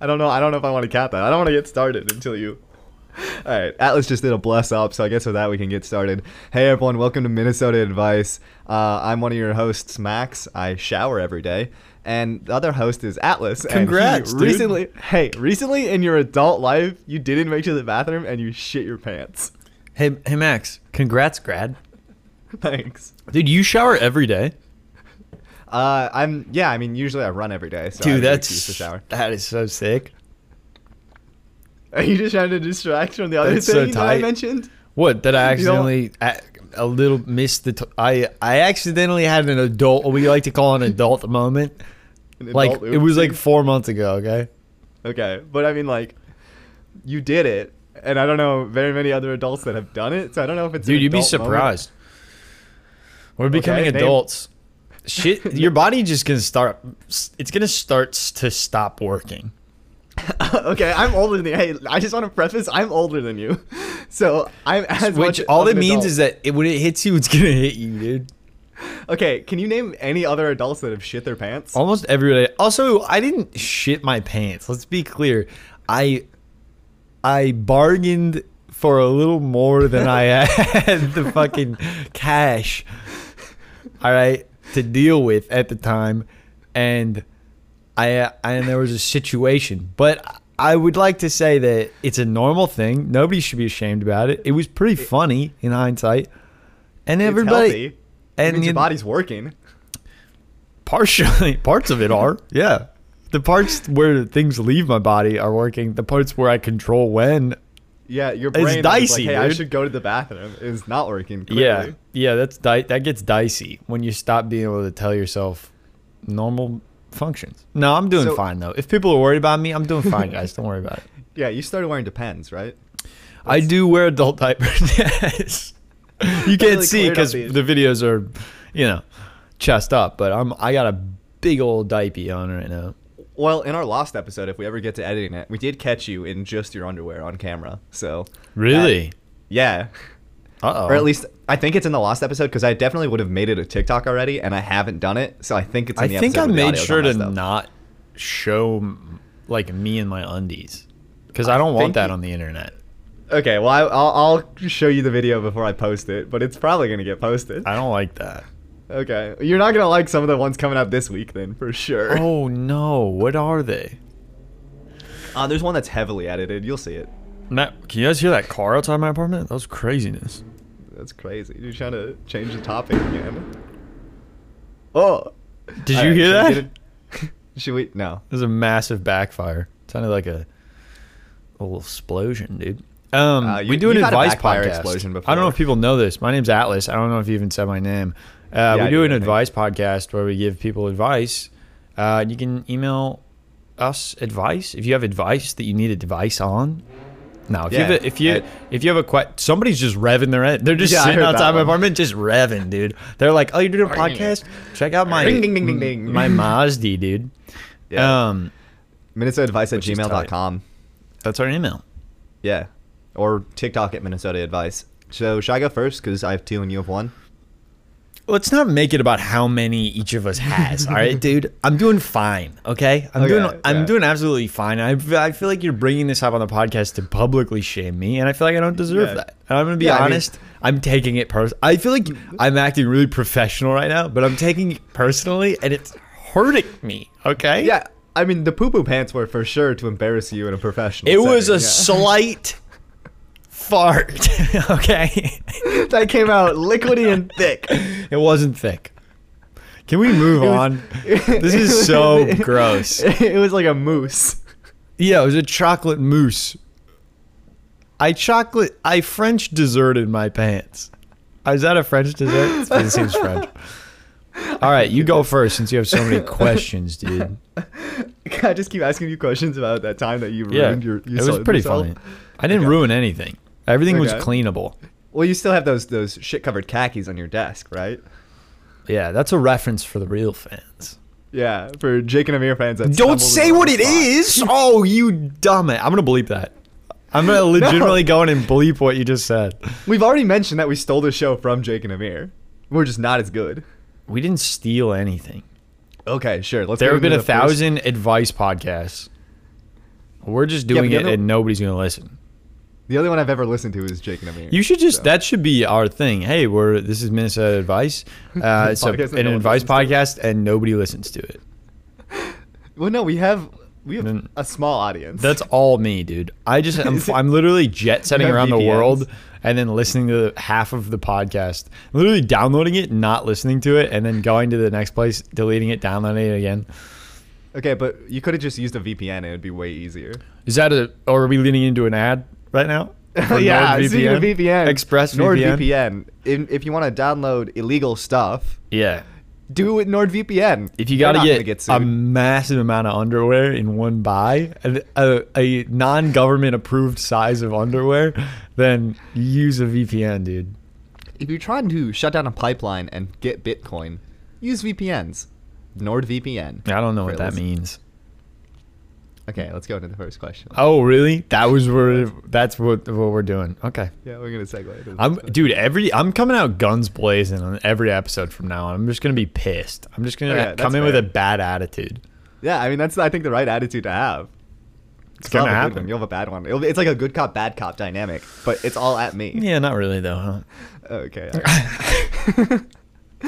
I don't know. I don't know if I want to count that. I don't want to get started until you. All right, Atlas just did a bless up, so I guess with that we can get started. Hey everyone, welcome to Minnesota Advice. Uh, I'm one of your hosts, Max. I shower every day, and the other host is Atlas. and he Congrats, dude. recently, hey, recently in your adult life, you didn't make it to the bathroom and you shit your pants. Hey, hey, Max. Congrats, grad. Thanks. Dude, you shower every day. Uh, I'm yeah. I mean, usually I run every day, so Dude, that's to shower. that is so sick. Are you just trying to distract from the other That's so thing that I mentioned? What? That I accidentally a, a little missed the. T- I I accidentally had an adult. What we like to call an adult moment. An Like it was like four months ago. Okay. Okay, but I mean, like, you did it, and I don't know very many other adults that have done it, so I don't know if it's. Dude, you'd be adult moment. surprised. We're becoming name- adults. Shit, your body just gonna start. It's gonna start to stop working. okay, I'm older than you. Hey, I just want to preface, I'm older than you, so I'm as Which much all it means adult. is that it, when it hits you, it's gonna hit you, dude. Okay, can you name any other adults that have shit their pants? Almost every day. Also, I didn't shit my pants. Let's be clear. I I bargained for a little more than I had the fucking cash. All right, to deal with at the time, and I and there was a situation, but. I would like to say that it's a normal thing. Nobody should be ashamed about it. It was pretty funny in hindsight, and everybody. And means you- your body's working. Partially, parts of it are. Yeah. The parts where things leave my body are working. The parts where I control when. Yeah, your It's brain is like, dicey, hey, I should go to the bathroom. It's not working. Yeah. Yeah, that's di- that gets dicey when you stop being able to tell yourself normal functions. No, I'm doing So- fine though. If people are worried about me, I'm doing fine, guys. Don't worry about it. Yeah, you started wearing Depends, right? I do wear adult diapers. yes. You can't really see because the the videos are, you know, chest up. But I'm I got a big old diaper on right now. Well, in our last episode, if we ever get to editing it, we did catch you in just your underwear on camera. So Really? yeah, Uh oh. or at least I think it's in the last episode because I definitely would have made it a TikTok already, and I haven't done it. So I think it's. In I think I made sure to up. not show like me and my undies because I don't want that you- on the internet. Okay, well I, I'll I'll show you the video before I post it, but it's probably gonna get posted. I don't like that. Okay, you're not gonna like some of the ones coming out this week, then for sure. Oh no, what are they? Uh, there's one that's heavily edited. You'll see it. Matt, can you guys hear that car outside my apartment? That was craziness. That's crazy. You're trying to change the topic again. Oh. Did All you right, hear should we that? get Should we? No. It was a massive backfire. It sounded like a, a little explosion, dude. Um, Uh, you- we do an you've had a advice podcast. explosion I don't know if people know this. My name's Atlas. I don't know if you even said my name. Uh, I we do an I think. advice podcast where we give people advice. Uh, you can email us advice if you have advice that you need advice on. No, if you Yeah, have a, if you I- if you have a que- somebody's just revving their head. They're just Yeah, sitting outside my apartment, just revving, dude. They're like, "Oh, you're doing a podcast? Check out my Ding, ding, ding, ding, ding. my Mazda, dude." Yeah. Um, Minnesotaadvice at Which is gmail.com. that's our email. Yeah. Or TikTok at Minnesota Advice. So should I go first? Because I have two and you have one. Let's not make it about how many each of us has. all right, dude. I'm doing fine. Okay, I'm Okay, doing. I'm doing absolutely fine. I, I feel like you're bringing this up on the podcast to publicly shame me, and I feel like I don't deserve Yeah. that. And I'm gonna be Yeah, I mean- honest. I'm taking it personal. I feel like I'm acting really professional right now, but I'm taking it personally, and it's hurting me. Okay. Yeah. I mean, the poo poo pants were for sure to embarrass you in a professional It was a setting, slight fart. okay. that came out liquidy and thick. It wasn't thick. Can we move was- on? This is so gross. It was like a moose. Yeah, it was a chocolate mousse. I chocolate. I French desserted my pants. Uh, is that a French dessert? It seems French. All right, you go first since you have so many questions, dude. Can I just keep asking you questions about that time that you Yeah, ruined your? You it was pretty yourself? funny. I didn't Okay. ruin anything. Everything was cleanable. Well, you still have those those shit covered khakis on your desk, right? Yeah, that's a reference for the real fans. Yeah, for Jake and Amir fans. Don't say what it is. Oh, you dumb it. I'm gonna bleep that. I'm gonna legitimately go in and bleep what you just said. We've already mentioned that we stole the show from Jake and Amir. We're just not as good. We didn't steal anything. Okay, sure. Let's. There have been a first- thousand advice podcasts. We're just doing the it and nobody's gonna listen. The only one I've ever listened to is Jake and Amir. You should just so. that should be our thing. Hey, we're this is Minnesota Advice. Uh, it's a, an no advice podcast, and nobody listens to it. Well, no, we have we have Then- a small audience. That's all me, dude. I just I'm, I'm literally jet setting around the world and then listening to half of the podcast. Literally downloading it, not listening to it, and then going to the next place, deleting it, downloading it again. okay, but you could have just used a VPN it'd be way easier. Is that a? Or are we leaning into an ad right now? Yeah, NordVPN? speaking of VPN, Express NordVPN. If, if you want to download illegal stuff, Yeah. do it with NordVPN. If you got to get, get a massive amount of underwear in one buy, a, a, a non-government approved size of underwear, then use a VPN, dude. if you're trying to shut down a pipeline and get Bitcoin, use VPNs. NordVPN. I don't know what that means. Okay, let's go into the first question. Oh, really? That was where that's what what we're doing. Okay. Yeah, we're gonna segue. I'm dude, every I'm coming out guns blazing on every episode from now on. I'm just going to be pissed. I'm just going to Okay, come in with a bad attitude. Yeah, I mean that's I think the right attitude to have. It's to have happen. You'll have a bad one. It'll, be- it's like a good cop, bad cop dynamic, but it's all at me. Yeah, not really though, huh? Okay. right.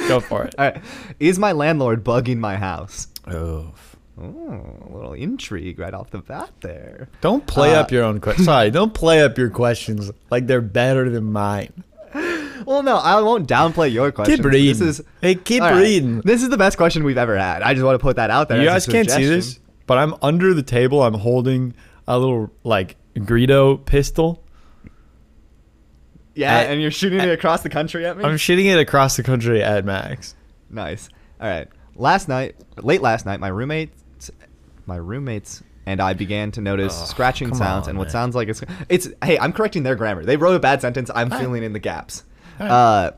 Go for it. all right. Is my landlord bugging my house? Oh. Oh, a little intrigue right off the bat there. Don't play Uh, up your own questions. Sorry, don't play up your questions like they're better than mine. Well, no, I won't downplay your question. Keep reading. This is hey, keep right, reading. This is the best question we've ever had. I just want to put that out there. You guys can't see this, but I'm under the table. I'm holding a little like Greedo pistol. Yeah, I- and you're shooting it across the country at me. I'm shooting it across the country at Max. Nice. All right. Last night, late last night, my roommates, my roommates and I began to notice scratching sounds on, and what man. sounds like it's it's. Hey, I'm correcting their grammar. They wrote a bad sentence. I'm filling in the gaps. Right. Uh,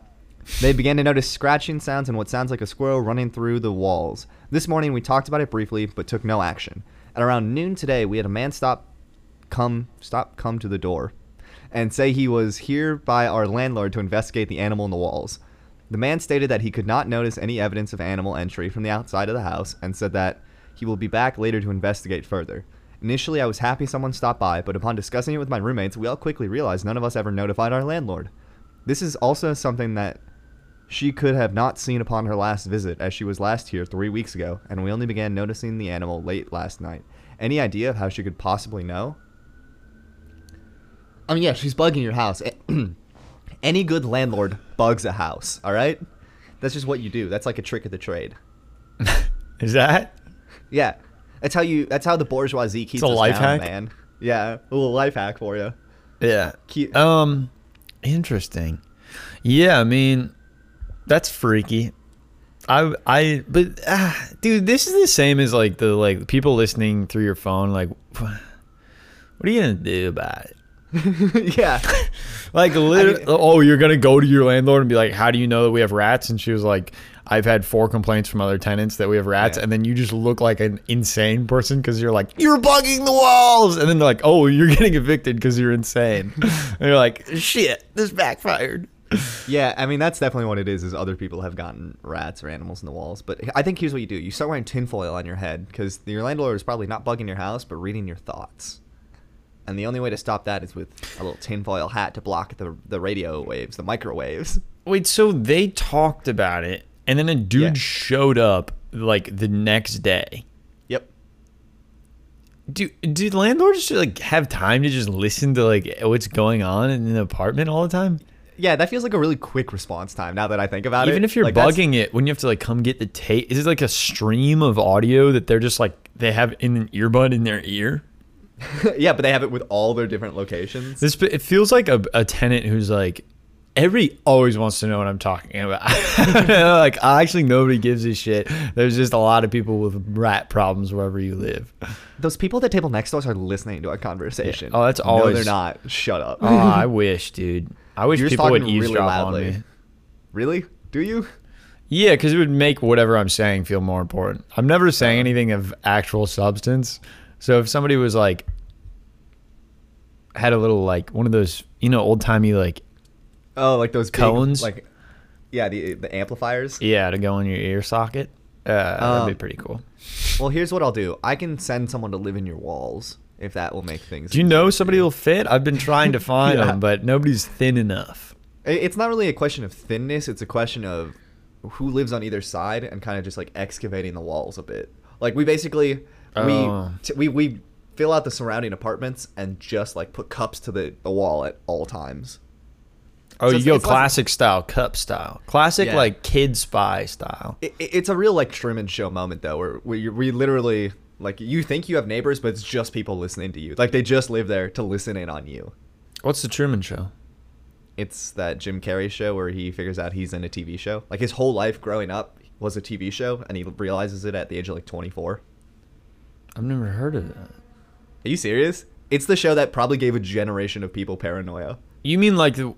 they began to notice scratching sounds and what sounds like a squirrel running through the walls. This morning we talked about it briefly, but took no action. At around noon today, we had a man stop, come, stop, come to the door, and say he was here by our landlord to investigate the animal in the walls. The man stated that he could not notice any evidence of animal entry from the outside of the house and said that he will be back later to investigate further. Initially, I was happy someone stopped by, but upon discussing it with my roommates, we all quickly realized none of us ever notified our landlord. This is also something that she could have not seen upon her last visit, as she was last here three weeks ago, and we only began noticing the animal late last night. Any idea of how she could possibly know? I mean, yeah, she's bugging your house. Any good landlord bugs a house, all right? That's just what you do. That's like a trick of the trade. Is that? Yeah, that's how you. That's how the bourgeoisie keeps it's a us life down, hack? man. Yeah, a little life hack for you. Yeah. Keep, Um, interesting. Yeah, I mean, that's freaky. I I but ah, dude, this is the same as like the like people listening through your phone. Like, what are you gonna do about it? yeah, Like, literally, mean- oh, you're gonna go to your landlord and be like, "How do you know that we have rats?" And she was like, "I've had four complaints from other tenants that we have rats." Yeah. And then you just look like an insane person because you're like, "You're bugging the walls," and then they're like, "Oh, you're getting evicted because you're insane." and you're like, "Shit, this backfired." yeah. I mean, that's definitely what it is. Is other people have gotten rats or animals in the walls. But I think here's what you do: you start wearing tinfoil on your head because your landlord is probably not bugging your house, but reading your thoughts. And the only way to stop that is with a little tinfoil hat to block the the radio waves, the microwaves. Wait, so they talked about it, and then a dude Yeah. showed up like the next day. Yep. Do do landlords just, like have time to just listen to like what's going on in the apartment all the time? Yeah, that feels like a really quick response time. Now that I think about it, Even if you're Like, bugging it, wouldn't you have to like come get the tape? Is it like a stream of audio that they're just like they have in an earbud in their ear? yeah, but they have it with all their different locations. This it feels like a, a tenant who's like every always wants to know what I'm talking about. like actually nobody gives a shit. There's just a lot of people with rat problems wherever you live. Those people at the table next to us are listening to our conversation. Yeah. Oh, that's always. No, they're not. Shut up. Oh, I wish, dude. I wish You're people would talking really eavesdrop on me. really? Do you? Yeah, because it would make whatever I'm saying feel more important. I'm never saying anything of actual substance. So if somebody was like, had a little like one of those, you know, old timey like, Oh, like those big, Cones? like yeah, the the amplifiers. yeah, to go in your ear socket, uh, Um, that'd be pretty cool. Well, here's what I'll do. I can send someone to live in your walls, if that will make things. Do you know somebody who'll fit? I've been trying to find Yeah. them, but nobody's thin enough. It's not really a question of thinness. It's a question of who lives on either side and kind of just like excavating the walls a bit. Like we basically Oh. we t- we we fill out the surrounding apartments and just like put cups to the, the wall at all times. Oh, So you go classic style, cup style, classic Yeah. like kid spy style. It, it- it's a real like Truman Show moment though, where we we literally like you think you have neighbors, but it's just people listening to you. Like they just live there to listen in on you. What's the Truman Show? It's that Jim Carrey show where he figures out he's in a TV show. Like his whole life growing up was a TV show, and he realizes it at the age of like 24. I've never heard of that. Are you serious? It's the show that probably gave a generation of people paranoia. You mean like the?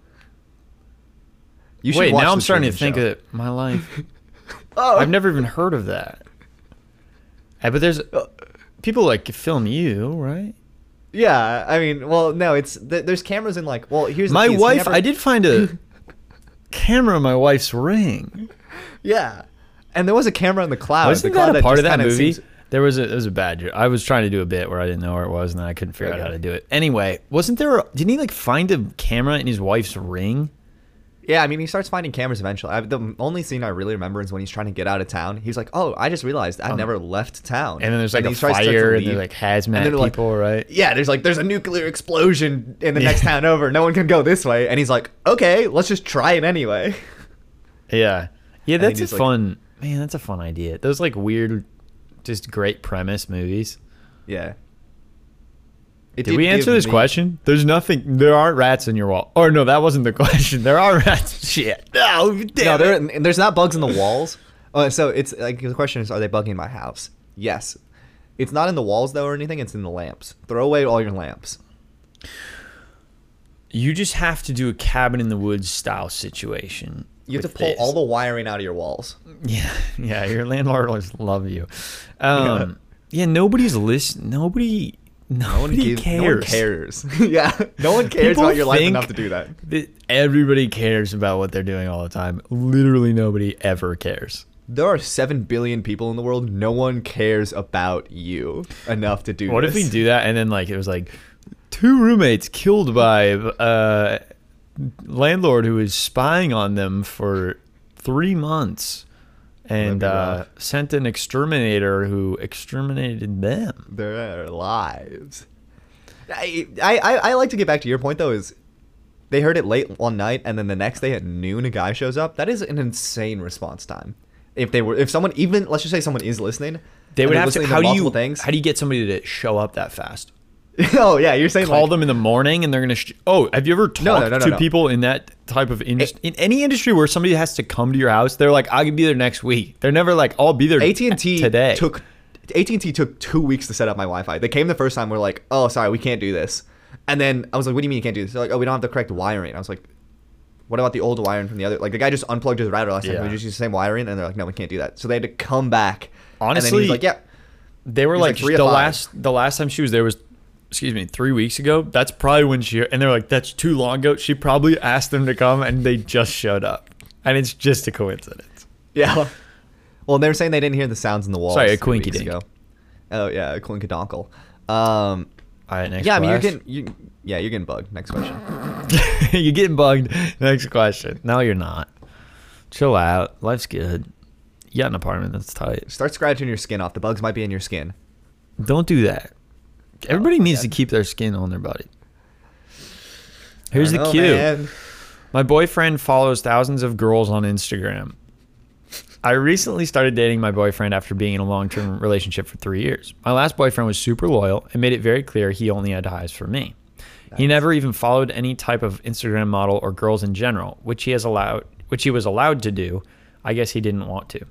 You should Wait, now I'm starting to think Show. of my life. Oh, I've never even heard of that. Eh, but there's people like film you, right? Yeah, I mean, well, no, it's th- there's cameras in like. Well, here's My wife, never- I did find a camera in my wife's ring. Yeah, and there was a camera in the cloud. Wasn't the cloud that a part just of that movie? seems- There was a it was a bad joke. I was trying to do a bit where I didn't know where it was and then I couldn't figure out how to do it. Anyway, wasn't there? A, didn't he like find a camera in his wife's ring? Yeah, I mean, he starts finding cameras eventually. I, the only scene I really remember is when he's trying to get out of town. He's like, "Oh, I just realized I've Um, never left town." And then there's like he a tries- starts to fire and there's like hazmat And they're like- people, right? yeah, there's like there's a nuclear explosion in the next town over. No one can go this way, and he's like, "Okay, let's just try it anyway." Yeah, yeah. That's a like- fun man. That's a fun idea. Those like weird, just great premise movies. Yeah. It Did we answer this me- question? There's nothing. There aren't rats in your wall. Or no, that wasn't the question. There are rats. Shit. No, No, there, there's not bugs in the walls. Uh, so it's like the question is, are they bugging my house? Yes. It's not in the walls though or anything. It's in the lamps. Throw away all your lamps. You just have to do a cabin in the woods style situation. You have to pull this. all the wiring out of your walls. Yeah, yeah. Your landlord will love you. Um, yeah. Nobody's listen. Nobody. Nobody gives- cares. No one cares. yeah. No one cares People about your life enough to do that. that everybody cares about what they're doing all the time. Literally, nobody ever cares. There are seven billion people in the world. No one cares about you enough to do. What if we do that and then like it was like two roommates killed by uh landlord who was spying on them for three months and uh, sent an exterminator who exterminated them. their lives. I, I I like to get back to your point though. Is they heard it late one night and then the next day at noon a guy shows up. That is an insane response time. If they were, if someone even let's just say someone is listening, They would have to. How do you? things. How do you get somebody to show up that fast? oh yeah, you're saying Call like, them in the morning and they're gonna. Sh- oh, have you ever talked No, no, no, to people in that type of industry? In any industry where somebody has to come to your house, they're like, "I can be there next week." They're never like, "I'll be there." AT and T today. took AT and T took two weeks to set up my Wi-Fi. They came the first time. We're like, oh sorry, we can't do this. And then I was like, what do you mean you can't do this? They're like, oh, we don't have the correct wiring. I was like, what about the old wiring from the other? Like the guy just unplugged his router last time. Yeah. We just use the same wiring, and they're like, no, we can't do that. So they had to come back. and then Honestly, he's like, yeah. They were like, like the last the last time she was there was excuse me, three weeks ago. That's probably when she and they're like, That's too long ago. She probably asked them to come and they just showed up. And it's just a coincidence. Yeah. Well, they were saying they didn't hear the sounds in the walls. Sorry, a three weeks quinkydink. ago. Oh yeah, a quinkadonkel. Um, All right, next yeah, I mean you're getting you, yeah you're getting bugged. Next question. you're getting bugged. Next question. No, you're not. Chill out. Life's good. You got an apartment that's tight. Start scratching your skin off. The bugs might be in your skin. Don't do that. Oh, Everybody Oh, needs to keep their skin on their body. Here's the know, cue. man. My boyfriend follows thousands of girls on Instagram. I recently started dating my boyfriend after being in a long term relationship for three years. My last boyfriend was super loyal and made it very clear he only had eyes for me. He never even followed any type of Instagram model or girls in general, which he has allowed which he was allowed to do. I guess he didn't want to.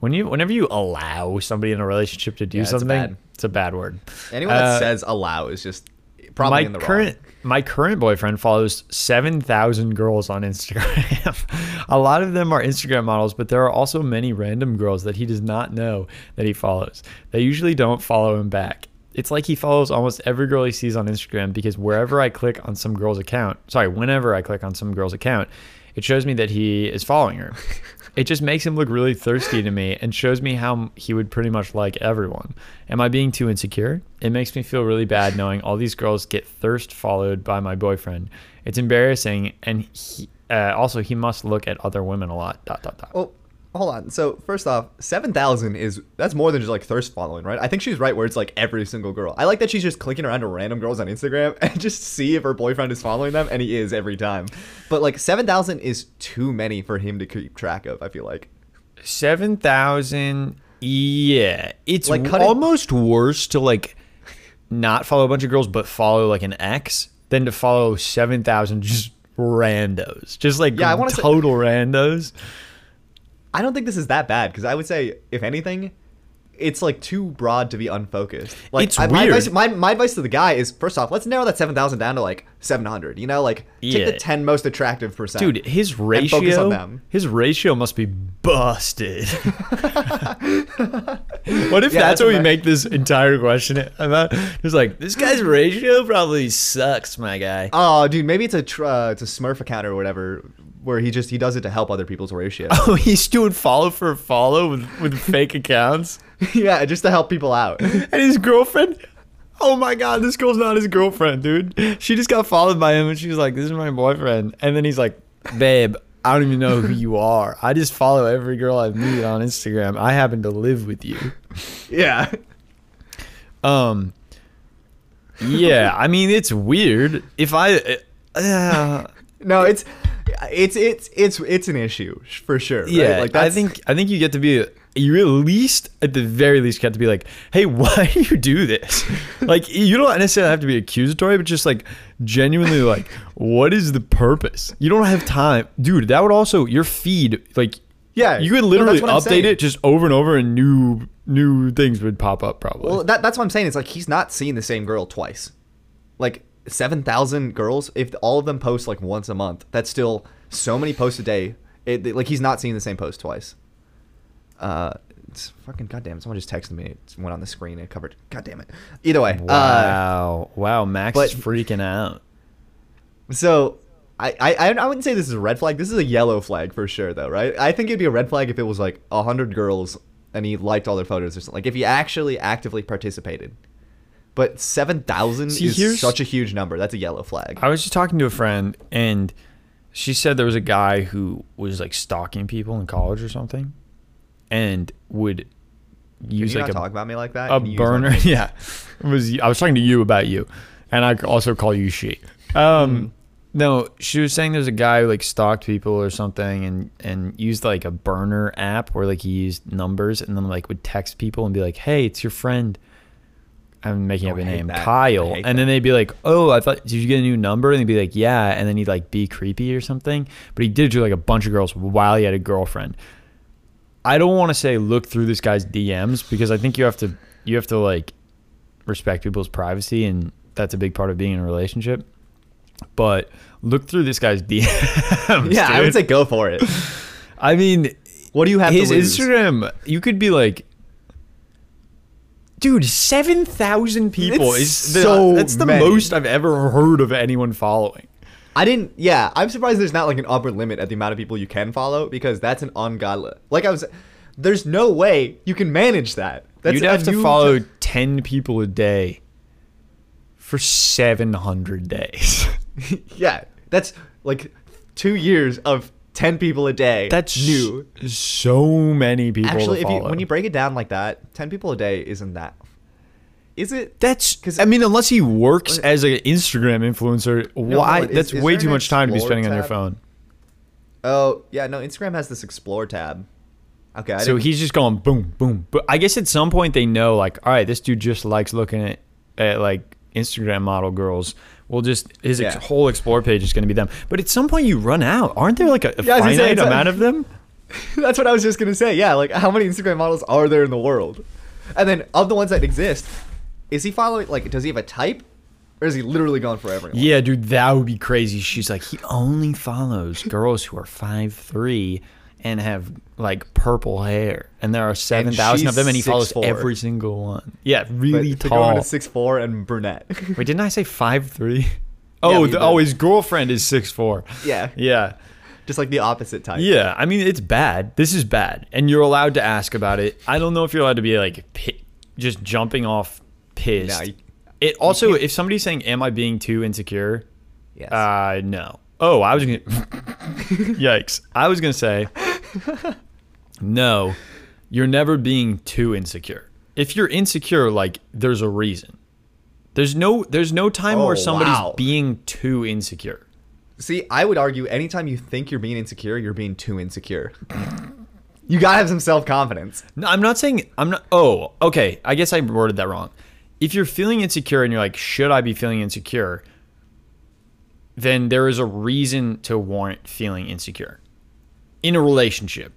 When you whenever you allow somebody in a relationship to do Yeah, it's something, bad. it's a bad word. Anyone that Uh, says allow is just probably my in the current wrong. my current boyfriend follows 7,000 girls on Instagram. a lot of them are Instagram models, but there are also many random girls that he does not know that he follows. They usually don't follow him back. It's like he follows almost every girl he sees on Instagram because wherever I click on some girl's account, sorry, whenever I click on some girl's account, It shows me that he is following her. It just makes him look really thirsty to me and shows me how he would pretty much like everyone. Am I being too insecure? It makes me feel really bad knowing all these girls get thirst followed by my boyfriend. It's embarrassing, and he, uh, also he must look at other women a lot. Dot dot dot. Well, hold on. So first off, seven thousand is that's more than just like thirst following, right? I think she's right where it's like every single girl. I like that she's just clicking around to random girls on Instagram and just see if her boyfriend is following them, and he is every time. But like seven thousand is too many for him to keep track of. I feel like. Seven thousand. Yeah, it's Like, like cut almost worse to like not follow a bunch of girls, but follow like an ex than to follow seven thousand just randos, just like Yeah, I wanna say- total randos. I don't think this is that bad because I would say, if anything, it's like too broad to be unfocused. Like It's I, my, advice, my, my advice to the guy is first off, let's narrow that seven thousand down to like seven hundred. You know, like take the ten most attractive percent. Dude, his and focus on ratio, them. his ratio must be busted. what if Yeah, that's that's what we make this entire question about? It's like this guy's ratio probably sucks, my guy. Oh, dude, maybe it's a tr- uh, it's a Smurf account or whatever, where he just he does it to help other people's ratio. Oh, he's doing follow for follow with, with fake accounts. yeah, just to help people out. And his girlfriend, oh my god, this girl's not his girlfriend, dude. She just got followed by him and she was like, This is my boyfriend. And then he's like, Babe, I don't even know who you are. I just follow every girl I meet on Instagram. I happen to live with you. yeah, Um Yeah, I mean it's weird. If I uh, no, it's it's it's it's it's an issue for sure. right? yeah, like I think I think you get to be you at least at the very least get to be like, hey, why do you do this? like you don't necessarily have to be accusatory, but just like genuinely like, what is the purpose? You don't have time, dude. That would also your feed like Yeah, you could literally that's update it just over and over, and new new things would pop up probably. Well, that, that's what I'm saying. It's like he's not seeing the same girl twice. Like seven thousand girls, if all of them post like once a month, that's still so many posts a day. It, like he's not seeing the same post twice. Uh, it's fucking goddamn. Someone just texted me. It went on the screen. It covered. God damn it. Either way. Uh, wow, wow, Max but- is freaking out. so. I, I, I wouldn't say this is a red flag. This is a yellow flag for sure, though, right? I think it'd be a red flag if it was like a hundred girls and he liked all their photos or something. Like if he actually actively participated. But seven thousand is such a huge number. That's a yellow flag. I was just talking to a friend, and she said there was a guy who was like stalking people in college or something, and would use you like not a, talk about me like that? a Can you use burner. yeah, it was I was talking to you about you, and I also call you she. Um, no, she was saying there's a guy who like stalked people or something, and and used like a burner app where like he used numbers and then like would text people and be like, hey, it's your friend. I'm making Oh, up a name, that. Kyle, and then they'd be like, "Oh, I thought did you get a new number?" And they'd be like, "Yeah," and then he'd like be creepy or something. But he did it to like a bunch of girls while he had a girlfriend. I don't want to say look through this guy's DMs because I think you have to you have to like respect people's privacy and that's a big part of being in a relationship. But look through this guy's DMs. Yeah, I would say go for it. I mean, What do you have his? Instagram, you could be like, dude, seven thousand people It's is the, so that's the many. most I've ever heard of anyone following. I didn't. Yeah, I'm surprised there's not like an upper limit at the amount of people you can follow because that's an ungodly. Like I was, there's no way you can manage that. That's You'd have to follow ten people a day for seven hundred days. yeah, that's like two years of ten people a day. That's new. So many people. Actually, if you when you break it down like that, ten people a day isn't that. Is it? That's because I mean, unless he works as an Instagram influencer, why? hold on, is- that's is way too much time to be spending on your phone. Oh yeah, no. Instagram has this Explore tab. Okay, I So he's just going boom, boom. But I guess at some point they know, like, all right, this dude just likes looking at, at like Instagram model girls. We'll just his ex- whole explore page is going to be them. But at some point you run out, aren't there? Like a, a Yeah, I say, finite a- amount of them. That's what I was just gonna say. Yeah, like how many Instagram models are there in the world? And then of the ones that exist, is he following? Like, does he have a type, or is he literally gone for everyone? Yeah, dude, that would be crazy. She's like, he only follows girls who are five three and have like purple hair, and there are seven thousand of them, and he follows 6'4". every single one. Yeah, But really to go tall. to six four and brunette. Wait, didn't I say five three? Oh, you the, oh, his girlfriend is six four. Yeah. Yeah. just like the opposite type. Yeah, I mean it's bad. This is bad, and you're allowed to ask about it. I don't know if you're allowed to be like pi- just jumping off pissed. No, you- it also, if somebody's saying, "Am I being too insecure?" Yes. Uh, no. Oh, I was gonna. Yikes! I was gonna say, no. You're never being too insecure. If you're insecure, like there's a reason. There's no there's no time Oh, where somebody's wow. being too insecure. See, I would argue anytime you think you're being insecure, you're being too insecure. you gotta have some self confidence. No, I'm not saying I'm not. Oh, okay. I guess I worded that wrong. If you're feeling insecure and you're like, should I be feeling insecure? Then there is a reason to warrant feeling insecure in a relationship,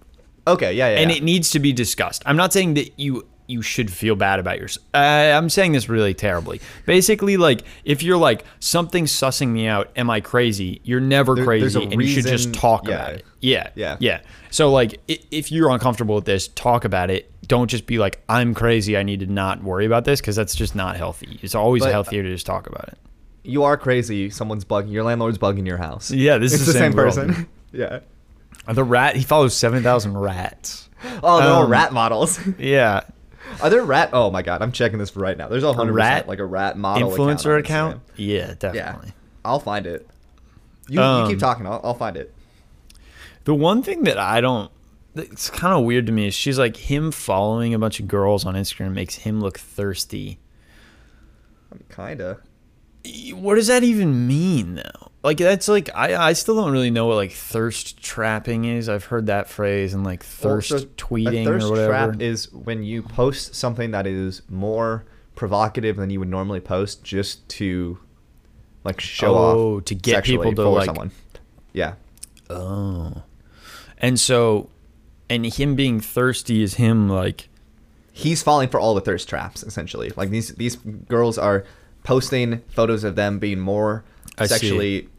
Okay, yeah, yeah. and yeah. it needs to be discussed. I'm not saying that you you should feel bad about yourself. Uh, I'm saying this really terribly. Basically, like if you're like something's sussing me out, am I crazy? You're never There- crazy, and you should just talk yeah. about it. Yeah, Yeah. yeah. So like, if you're uncomfortable with this, talk about it. Don't just be like, "I'm crazy. I need to not worry about this," because that's just not healthy. It's always But- healthier to just talk about it. you are crazy. Someone's bugging. Your landlord's bugging your house. Yeah, this it's is the the same, same person. yeah. The rat. He follows seven thousand rats. Oh, they're all Um, rat models. Yeah, are there rat? Oh my god, I'm checking this right now. There's a hundred rat like a rat model influencer account. Instagram. Yeah, Yeah, definitely. I'll find it. You, you Um, keep talking. I'll, I'll find it. The one thing that I don't it's kind of weird to me is she's like him following a bunch of girls on Instagram makes him look thirsty. Kinda. What does that even mean though? Like that's like I I still don't really know what like thirst trapping is. I've heard that phrase and like thirst Well, so tweeting a thirst or whatever. trap is when you post something that is more provocative than you would normally post just to like show Oh, off to get people to, like- someone. Yeah. oh. And so and him being thirsty is him like He's falling for all the thirst traps essentially. Like these these girls are posting photos of them being more I see. sexually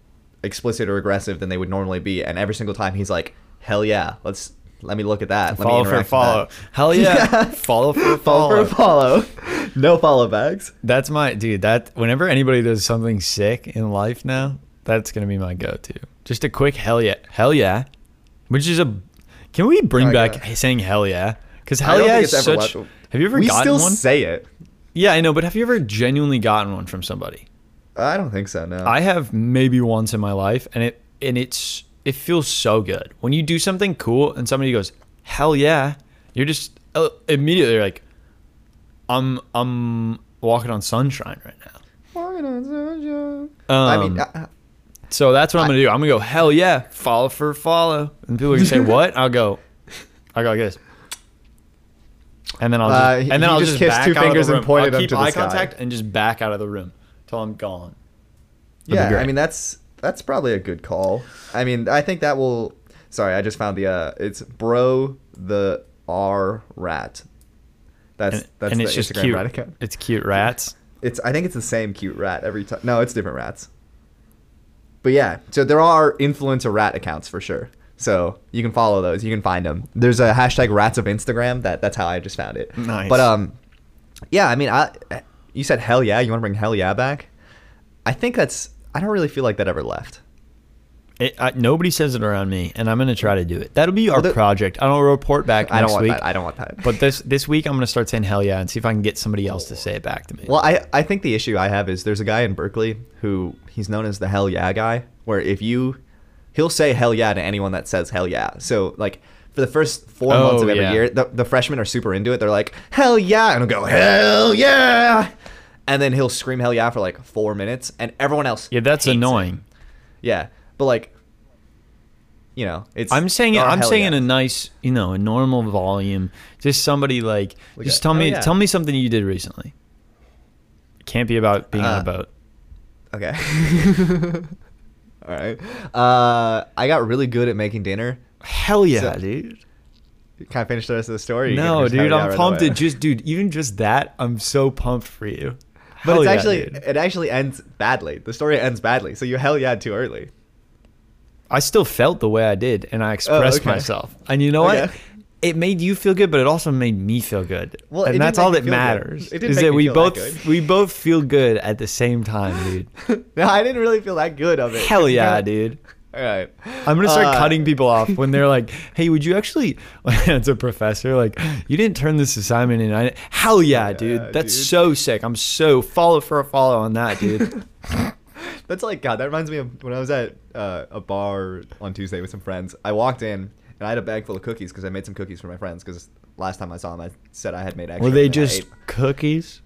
explicit or aggressive than they would normally be and every single time he's like, "Hell yeah, let's let me look at that. Let follow me for a follow. Hell yeah. follow for a Follow follow. for a follow. no follow backs. That's my dude. That whenever anybody does something sick in life now, that's gonna be my go-to. Just a quick hell yeah, hell yeah, which is a. Can we bring Oh, back yeah. saying hell yeah? Because hell yeah is such. Have you ever we gotten still one? say it. yeah, I know, but have you ever genuinely gotten one from somebody? I don't think so. No. I have maybe once in my life, and it and it's it feels so good when you do something cool and somebody goes hell yeah. You're just uh, immediately like, I'm I'm walking on sunshine right now. I Um, mean, uh, So that's what I'm gonna do. I'm gonna go hell yeah, follow for follow, and people are gonna say what? I'll go, I'll go like this, and then I'll just, Uh, and then I'll just just back two fingers the and point I'll up keep to the eye sky. contact and just back out of the room till I'm gone. That'd yeah. I mean, that's that's probably a good call. I mean, I think that will. Sorry, I just found the. uh It's bro the R rat. That's and, that's and the it's just Instagram cute. rat account. It's cute rats. It's I think it's the same cute rat every time. No, it's different rats. But yeah, so there are influencer rat accounts for sure. So you can follow those. You can find them. There's a hashtag rats of Instagram. That that's how I just found it. Nice. But um, yeah. I mean, I you said hell yeah. You want to bring hell yeah back? I think that's. I don't really feel like that ever left. It, I, nobody says it around me, and I'm gonna try to do it. That'll be our Well, project. I don't report back next I don't want week. that. I don't want that. But this this week, I'm gonna start saying hell yeah and see if I can get somebody else to say it back to me. Well, I, I think the issue I have is there's a guy in Berkeley who he's known as the hell yeah guy, where if you, he'll say hell yeah to anyone that says hell yeah. So like for the first four Oh, months of oh, every yeah. year, the, the freshmen are super into it. They're like hell yeah, and he'll go hell yeah, and then he'll scream hell yeah for like four minutes, and everyone else. yeah, that's annoying. Yeah, but like, you know, it's. I'm saying it. I'm saying in a nice, you know, a normal volume. Just somebody like, Like just a- tell oh, me, yeah. tell me something you did recently. It can't be about being on Uh, a boat. Okay. All right. Uh, I got really good at making dinner. Hell yeah, so- dude. Can I finish the rest of the story? No, dude, I'm right pumped. To just, dude, even just that, I'm so pumped for you. But Hell it's yeah, actually dude. it actually ends badly. The story ends badly. So you hell yeah too early. I still felt the way I did, and I oh, expressed Oh, okay. myself. And you know what? It made you feel good, but it also made me feel good. Well, and that's all that matters. It didn't is make that me we feel that both good. we both feel good at the same time, dude. no, I didn't really feel that good of it. Hell yeah, dude. All right. I'm gonna start Uh, cutting people off when they're like, "Hey, would you actually?" It's a professor. Like, you didn't turn this assignment in. I, hell yeah, dude. That's dude. so sick. I'm so follow for a follow on that, dude. That's like God. That reminds me of when I was at uh, a bar on Tuesday with some friends. I walked in and I had a bag full of cookies because I made some cookies for my friends. Because last time I saw them, I said I had made extra. Were they just cookies?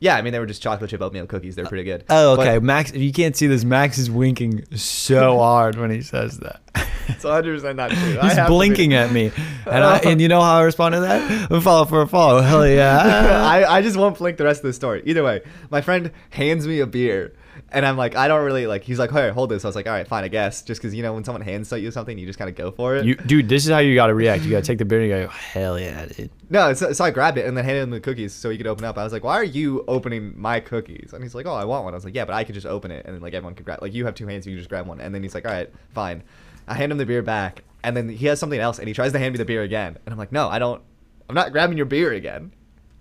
Yeah, I mean they were just chocolate chip oatmeal cookies. They're uh, pretty good. Oh, But- okay. Max, if you can't see this, Max is winking so hard when he says that. It's 100 percent not true. I He's have blinking at me, and I, and you know how I respond to that? I'm a follow for a follow. Hell yeah! I, I just won't blink the rest of the story. Either way, my friend hands me a beer, and I'm like, I don't really like. He's like, hey, hold this. I was like, all right, fine, I guess. Just because you know when someone hands you something, you just kind of go for it. You, dude, this is how you gotta react. You gotta take the beer and you go, hell yeah, dude. no, so, so I grabbed it and then handed him the cookies so he could open up. I was like, why are you opening my cookies? And he's like, oh, I want one. I was like, yeah, but I could just open it and then like everyone could grab. Like you have two hands, you can just grab one. And then he's like, all right, fine. I hand him the beer back, and then he has something else, and he tries to hand me the beer again, and I'm like, no, I don't. I'm not grabbing your beer again.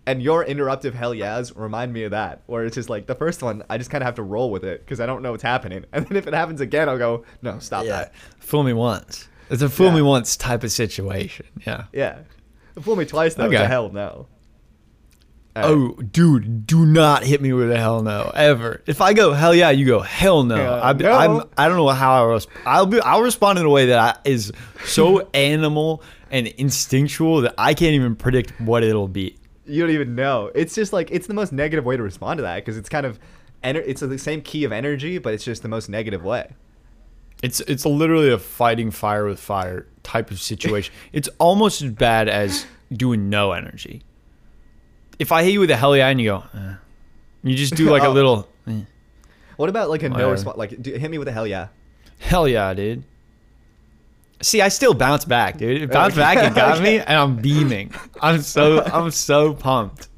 And your interruptive hell yeahs remind me of that, where it's just like the first one, I just kind of have to roll with it because I don't know what's happening. And then if it happens again, I'll go, no, stop that. Fool me once. It's a fool Yeah. me once type of situation. Yeah. Yeah. Fool me twice, though. Okay. a hell no. Right. Oh, dude, do not hit me with a hell no ever. If I go hell yeah, you go hell no. Hell I, no. I'm, I don't know how I will. I'll be. I'll respond in a way that I, is so animal and instinctual that I can't even predict what it'll be. You don't even know. It's just like it's the most negative way to respond to that because it's kind of, ener- it's the same key of energy, but it's just the most negative way. It's it's literally a fighting fire with fire type of situation. it's almost as bad as doing no energy. If I hit you with a hell yeah and you go, eh, you just do like a Oh. little eh, What about like a no response? Like, do, hit me with a hell yeah. hell yeah, dude. See, I still bounce back, dude. It bounced Okay. back and got me, and I'm beaming. I'm so I'm so pumped.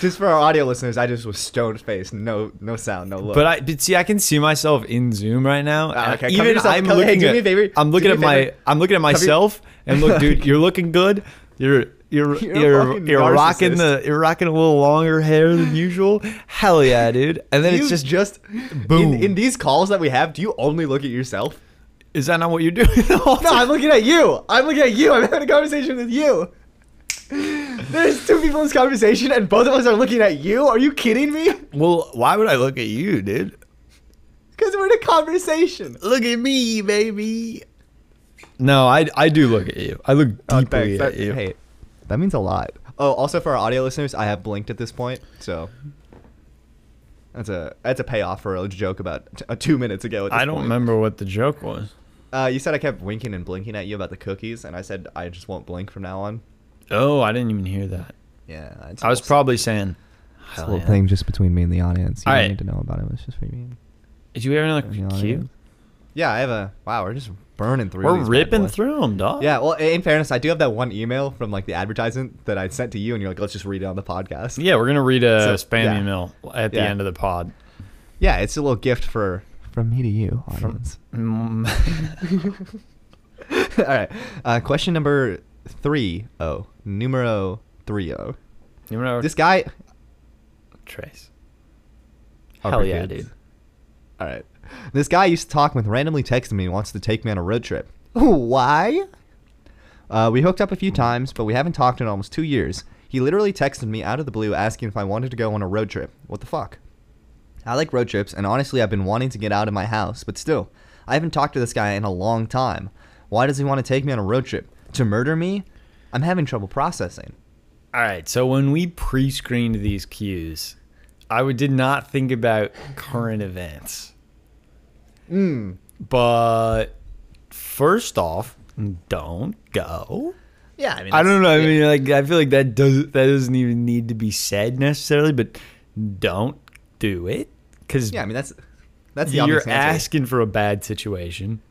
Just for our audio listeners, I just was stone faced, no, no sound, no look. But I, but see, I can see myself in Zoom right now. Ah, okay, even yourself- I'm hey, looking do at, me a favor. I'm looking at my. I'm looking at myself, and look, dude, you're looking good. You're you're You're you're you're, rocking the you're rocking a little longer hair than usual. Hell yeah, dude! And then you it's just, just boom. In, in these calls that we have, do you only look at yourself? Is that not what you're doing? No. I'm looking at you. I'm looking at you. I'm having a conversation with you. There's two people in this conversation, and both of us are looking at you. Are you kidding me? Well, why would I look at you, dude? Because we're in a conversation. Look at me, baby. No, I I do look at you. I look Oh, deeply thanks. at That, you. hey, that means a lot. Oh, also for our audio listeners, I have blinked at this point, so that's a that's a payoff for a joke about t- uh, two minutes ago. At this I don't point. remember what the joke was. Uh, you said I kept winking and blinking at you about the cookies, and I said I just won't blink from now on. Oh, I didn't even hear that. Yeah, I was a little- probably saying. it's a little yeah. thing just between me and the audience. You All don't right. need to know about it. It's just for me. Did you hear another and cue? Yeah, I have a. Wow, we're just burning through. We're these ripping through them, dog. Yeah, well, in fairness, I do have that one email from like the advertisement that I sent to you, and you're like, let's just read it on the podcast. Yeah, we're gonna read a So, spam yeah. email at the Yeah. end of the pod. Yeah, it's a little gift for from me to you, audience. Mm, All right. Uh, question number three oh numero three oh. you know This guy. Trace. Oh, Hell yeah, kids. dude. All right. This guy used to talk with randomly texted me and wants to take me on a road trip. Why? Uh, we hooked up a few times, but we haven't talked in almost two years. He literally texted me out of the blue asking if I wanted to go on a road trip. What the fuck? I like road trips, and honestly, I've been wanting to get out of my house, but still, I haven't talked to this guy in a long time. Why does he want to take me on a road trip? To murder me? I'm having trouble processing. All right, so when we pre-screened these cues, I did not think about current events. Mm. But first off, don't go. Yeah, I mean, I don't know. I mean, like I feel like that does that doesn't even need to be said necessarily, but don't do it because yeah, I mean that's that's the you're asking for a bad situation.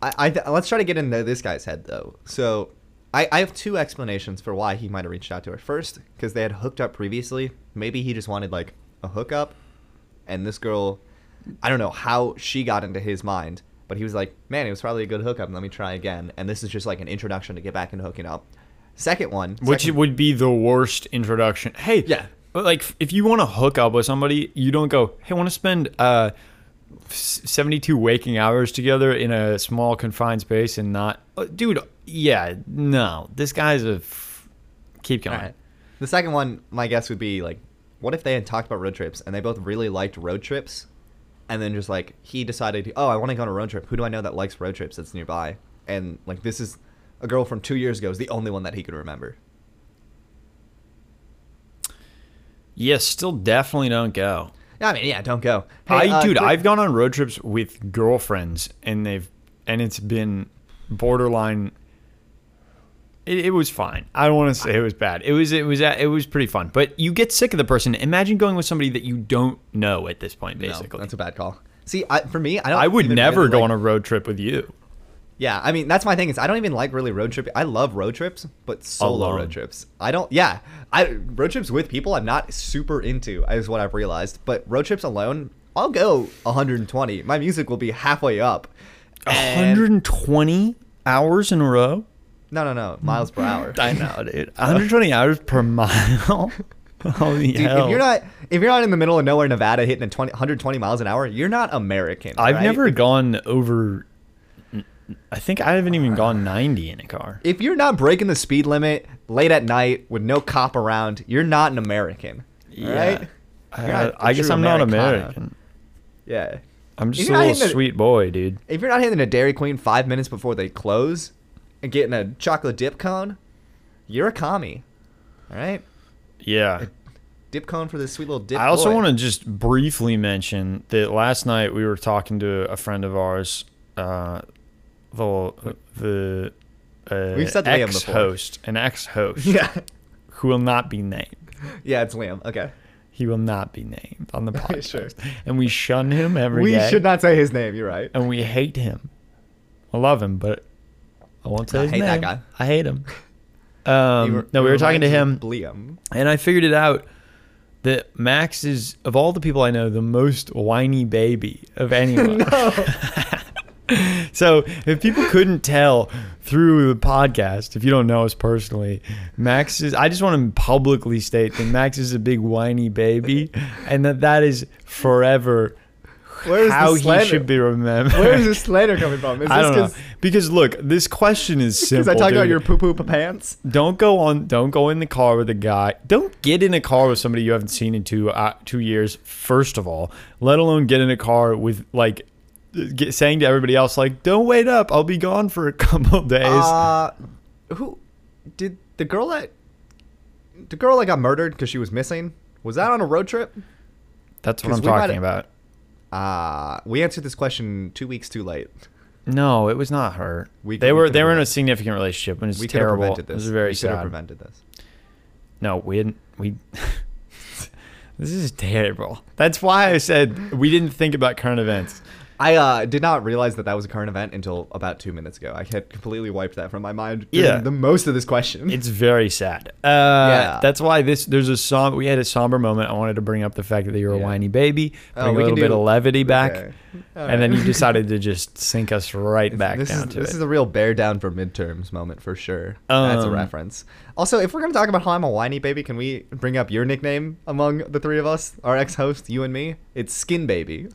I, I th- let's try to get into this guy's head though. So, I, I have two explanations for why he might have reached out to her. First, because they had hooked up previously. Maybe he just wanted like a hookup, and this girl, I don't know how she got into his mind, but he was like, "Man, it was probably a good hookup. Let me try again." And this is just like an introduction to get back into hooking up. Second one, Which second- would be the worst introduction. Hey, Yeah. But like if you want to hook up with somebody, you don't go, "Hey, want to spend uh 72 waking hours together in a small confined space and not uh, dude yeah no this guy's a f- keep going right. The second one, my guess would be like, what if they had talked about road trips and they both really liked road trips, and then just like he decided, oh, I want to go on a road trip. Who do I know that likes road trips that's nearby? And like this is a girl from two years ago is the only one that he could remember. Yes still definitely don't go Yeah, I mean, yeah, don't go. I uh, dude, I've gone on road trips with girlfriends, and they've and it's been borderline. It, it was fine. I don't want to say it was bad. It was it was it was pretty fun. But you get sick of the person. Imagine going with somebody that you don't know at this point. No, Basically, that's a bad call. See, I, for me, I don't. I would never really go like- on a road trip with you. Yeah, I mean that's my thing is I don't even like really road trip. I love road trips, but solo Alone. road trips. I don't. Yeah, I road trips with people I'm not super into. Is what I've realized. But road trips alone, I'll go 120. My music will be halfway up. And- 120 hours in a row. No, no, no, miles per hour. I know, dude. 120 hours per mile. Holy Dude, hell! if you're not if you're not in the middle of nowhere, Nevada, hitting a 20, 120 miles an hour, you're not American. I've right? never gone over. I think I haven't even gone 90 in a car. if you're not breaking the speed limit late at night with no cop around, you're not an American. Right? I, You're not I a guess I'm not American. Yeah. I'm just a little sweet boy, dude. If you're not hitting a Dairy Queen five minutes before they close and getting a chocolate dip cone, you're a commie. All right? Yeah. Dip cone for this sweet little dip. I also want to just briefly mention that last night we were talking to a friend of ours, uh, the the uh, We've said Liam before. ex-host, an ex-host Yeah. who will not be named. Yeah, it's Liam. Okay. He will not be named on the podcast, Sure. and we shun him every day. we should not say his name. You're right. and we hate him. I love him, but I won't say I his hate that name. guy. I hate him. Um, re- no, we were talking to him, me of Liam. and I figured it out that Max is of all the people I know the most whiny baby of anyone. so if people couldn't tell through the podcast, if you don't know us personally, Max is. I just want to publicly state that Max is a big whiny baby, and that that is forever Where's how the he should be remembered. Where is this slander coming from? Is I don't know because look, this question is simple. Because I talked about your poo poo pants. Don't go on. Don't go in the car with a guy. Don't get in a car with somebody you haven't seen in two uh, two years. First of all, let alone get in a car with like get, saying to everybody else like, "Don't wait up. I'll be gone for a couple days." Uh, who did the girl that the girl that got murdered because she was missing? Was that on a road trip? That's what I'm talking about. Uh, we answered this question two weeks too late. No, it was not her. We- they we were they were in a significant relationship and it's We terrible. prevented It this. was very we could have sad. prevented this. No, we didn't. We. this is terrible. That's why I said we didn't think about current events. I uh, did not realize that that was a current event until about two minutes ago. I had completely wiped that from my mind. during Yeah. the most of this question. It's very sad. Uh, Yeah. That's why this there's a som We had a somber moment. I wanted to bring up the fact that you're a whiny baby, Oh, a little bit of levity back, Okay. And then you decided to just sink us right back this down is, to this it. is a real bear down for midterms moment for sure. That's a Um, reference. Also, if we're gonna talk about how I'm a whiny baby, can we bring up your nickname among the three of us, our ex-host, you and me? It's Skin Baby.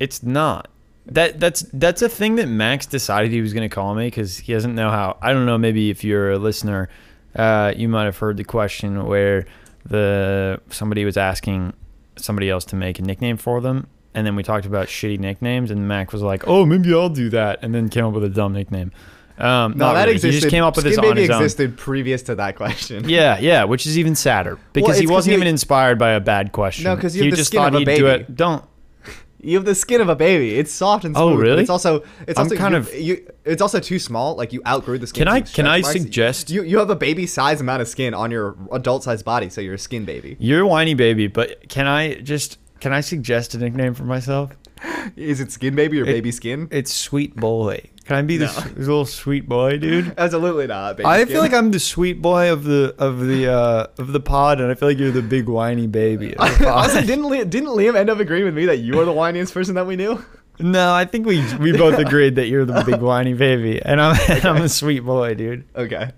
it's not. That that's that's a thing that Max decided he was going to call me because he doesn't know how. I don't know. Maybe if you're a listener, uh, you might have heard the question where the somebody was asking somebody else to make a nickname for them, and then we talked about shitty nicknames, and Max was like, "Oh, maybe I'll do that," and then came up with a dumb nickname. Um, No, that really. existed. He just came up with this on his own. existed previous to that question. Yeah, yeah, which is even sadder because it's he wasn't even inspired by a bad question. No, 'cause you he just thought he'd do it. Don't. You have the skin of a baby. It's soft and Oh, smooth. but really? It's also it's I'm also kind you- of- you. It's also too small. Like you outgrew the skin. Can I- can I marks. suggest- you you have a baby size amount of skin on your adult sized body, so you're a skin baby. You're a whiny baby, but can I just can I suggest a nickname for myself? Is it skin baby or It- baby skin? It's sweet boy. Can I be the No. s- little sweet boy, dude? Absolutely not. Baby I skin. feel like I'm the sweet boy of the of the uh, of the pod, and I feel like you're the big whiny baby. Of the pod. also, didn't Liam, didn't Liam end up agreeing with me that you are the whiniest person that we knew? no, I think we we both agreed that you're the big whiny baby, and I'm and I'm a sweet boy, dude. Okay.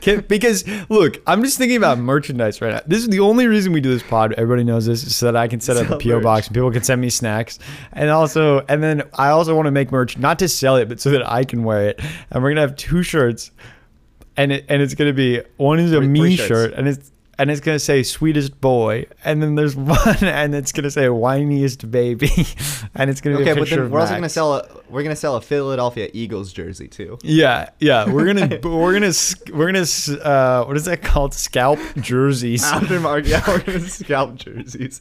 Can because look, I'm just thinking about merchandise right now. This is the only reason we do this pod. Everybody knows this, so that I can set up a PO merch. box and people can send me snacks. And also, and then I also want to make merch, not to sell it, but so that I can wear it. And we're gonna have two shirts, and it and it's gonna be one is a Three- me three shirt, and it's. And it's gonna say sweetest boy, and then there's one, and it's gonna say whiniest baby, and it's gonna be Okay, but then we're also gonna sell a we're gonna sell a Philadelphia Eagles jersey too. Yeah, yeah, we're gonna we're gonna we're gonna uh, what is that called? Scalp jerseys. Aftermarket, yeah, we're gonna scalp jerseys.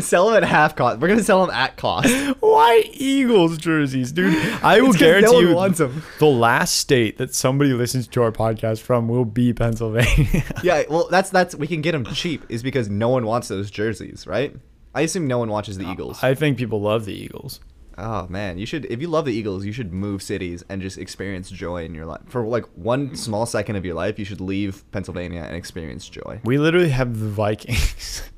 Sell them at half cost. We're gonna sell them at cost. Why Eagles jerseys, dude? I will guarantee no you, wants 'em. the last state that somebody listens to our podcast from will be Pennsylvania. Yeah, well, that's that's we can get them cheap is because no one wants those jerseys, right? I assume no one watches the Eagles. I think people love the Eagles. Oh man, you should if you love the Eagles, you should move cities and just experience joy in your life. For like one small second of your life, you should leave Pennsylvania and experience joy. We literally have the Vikings.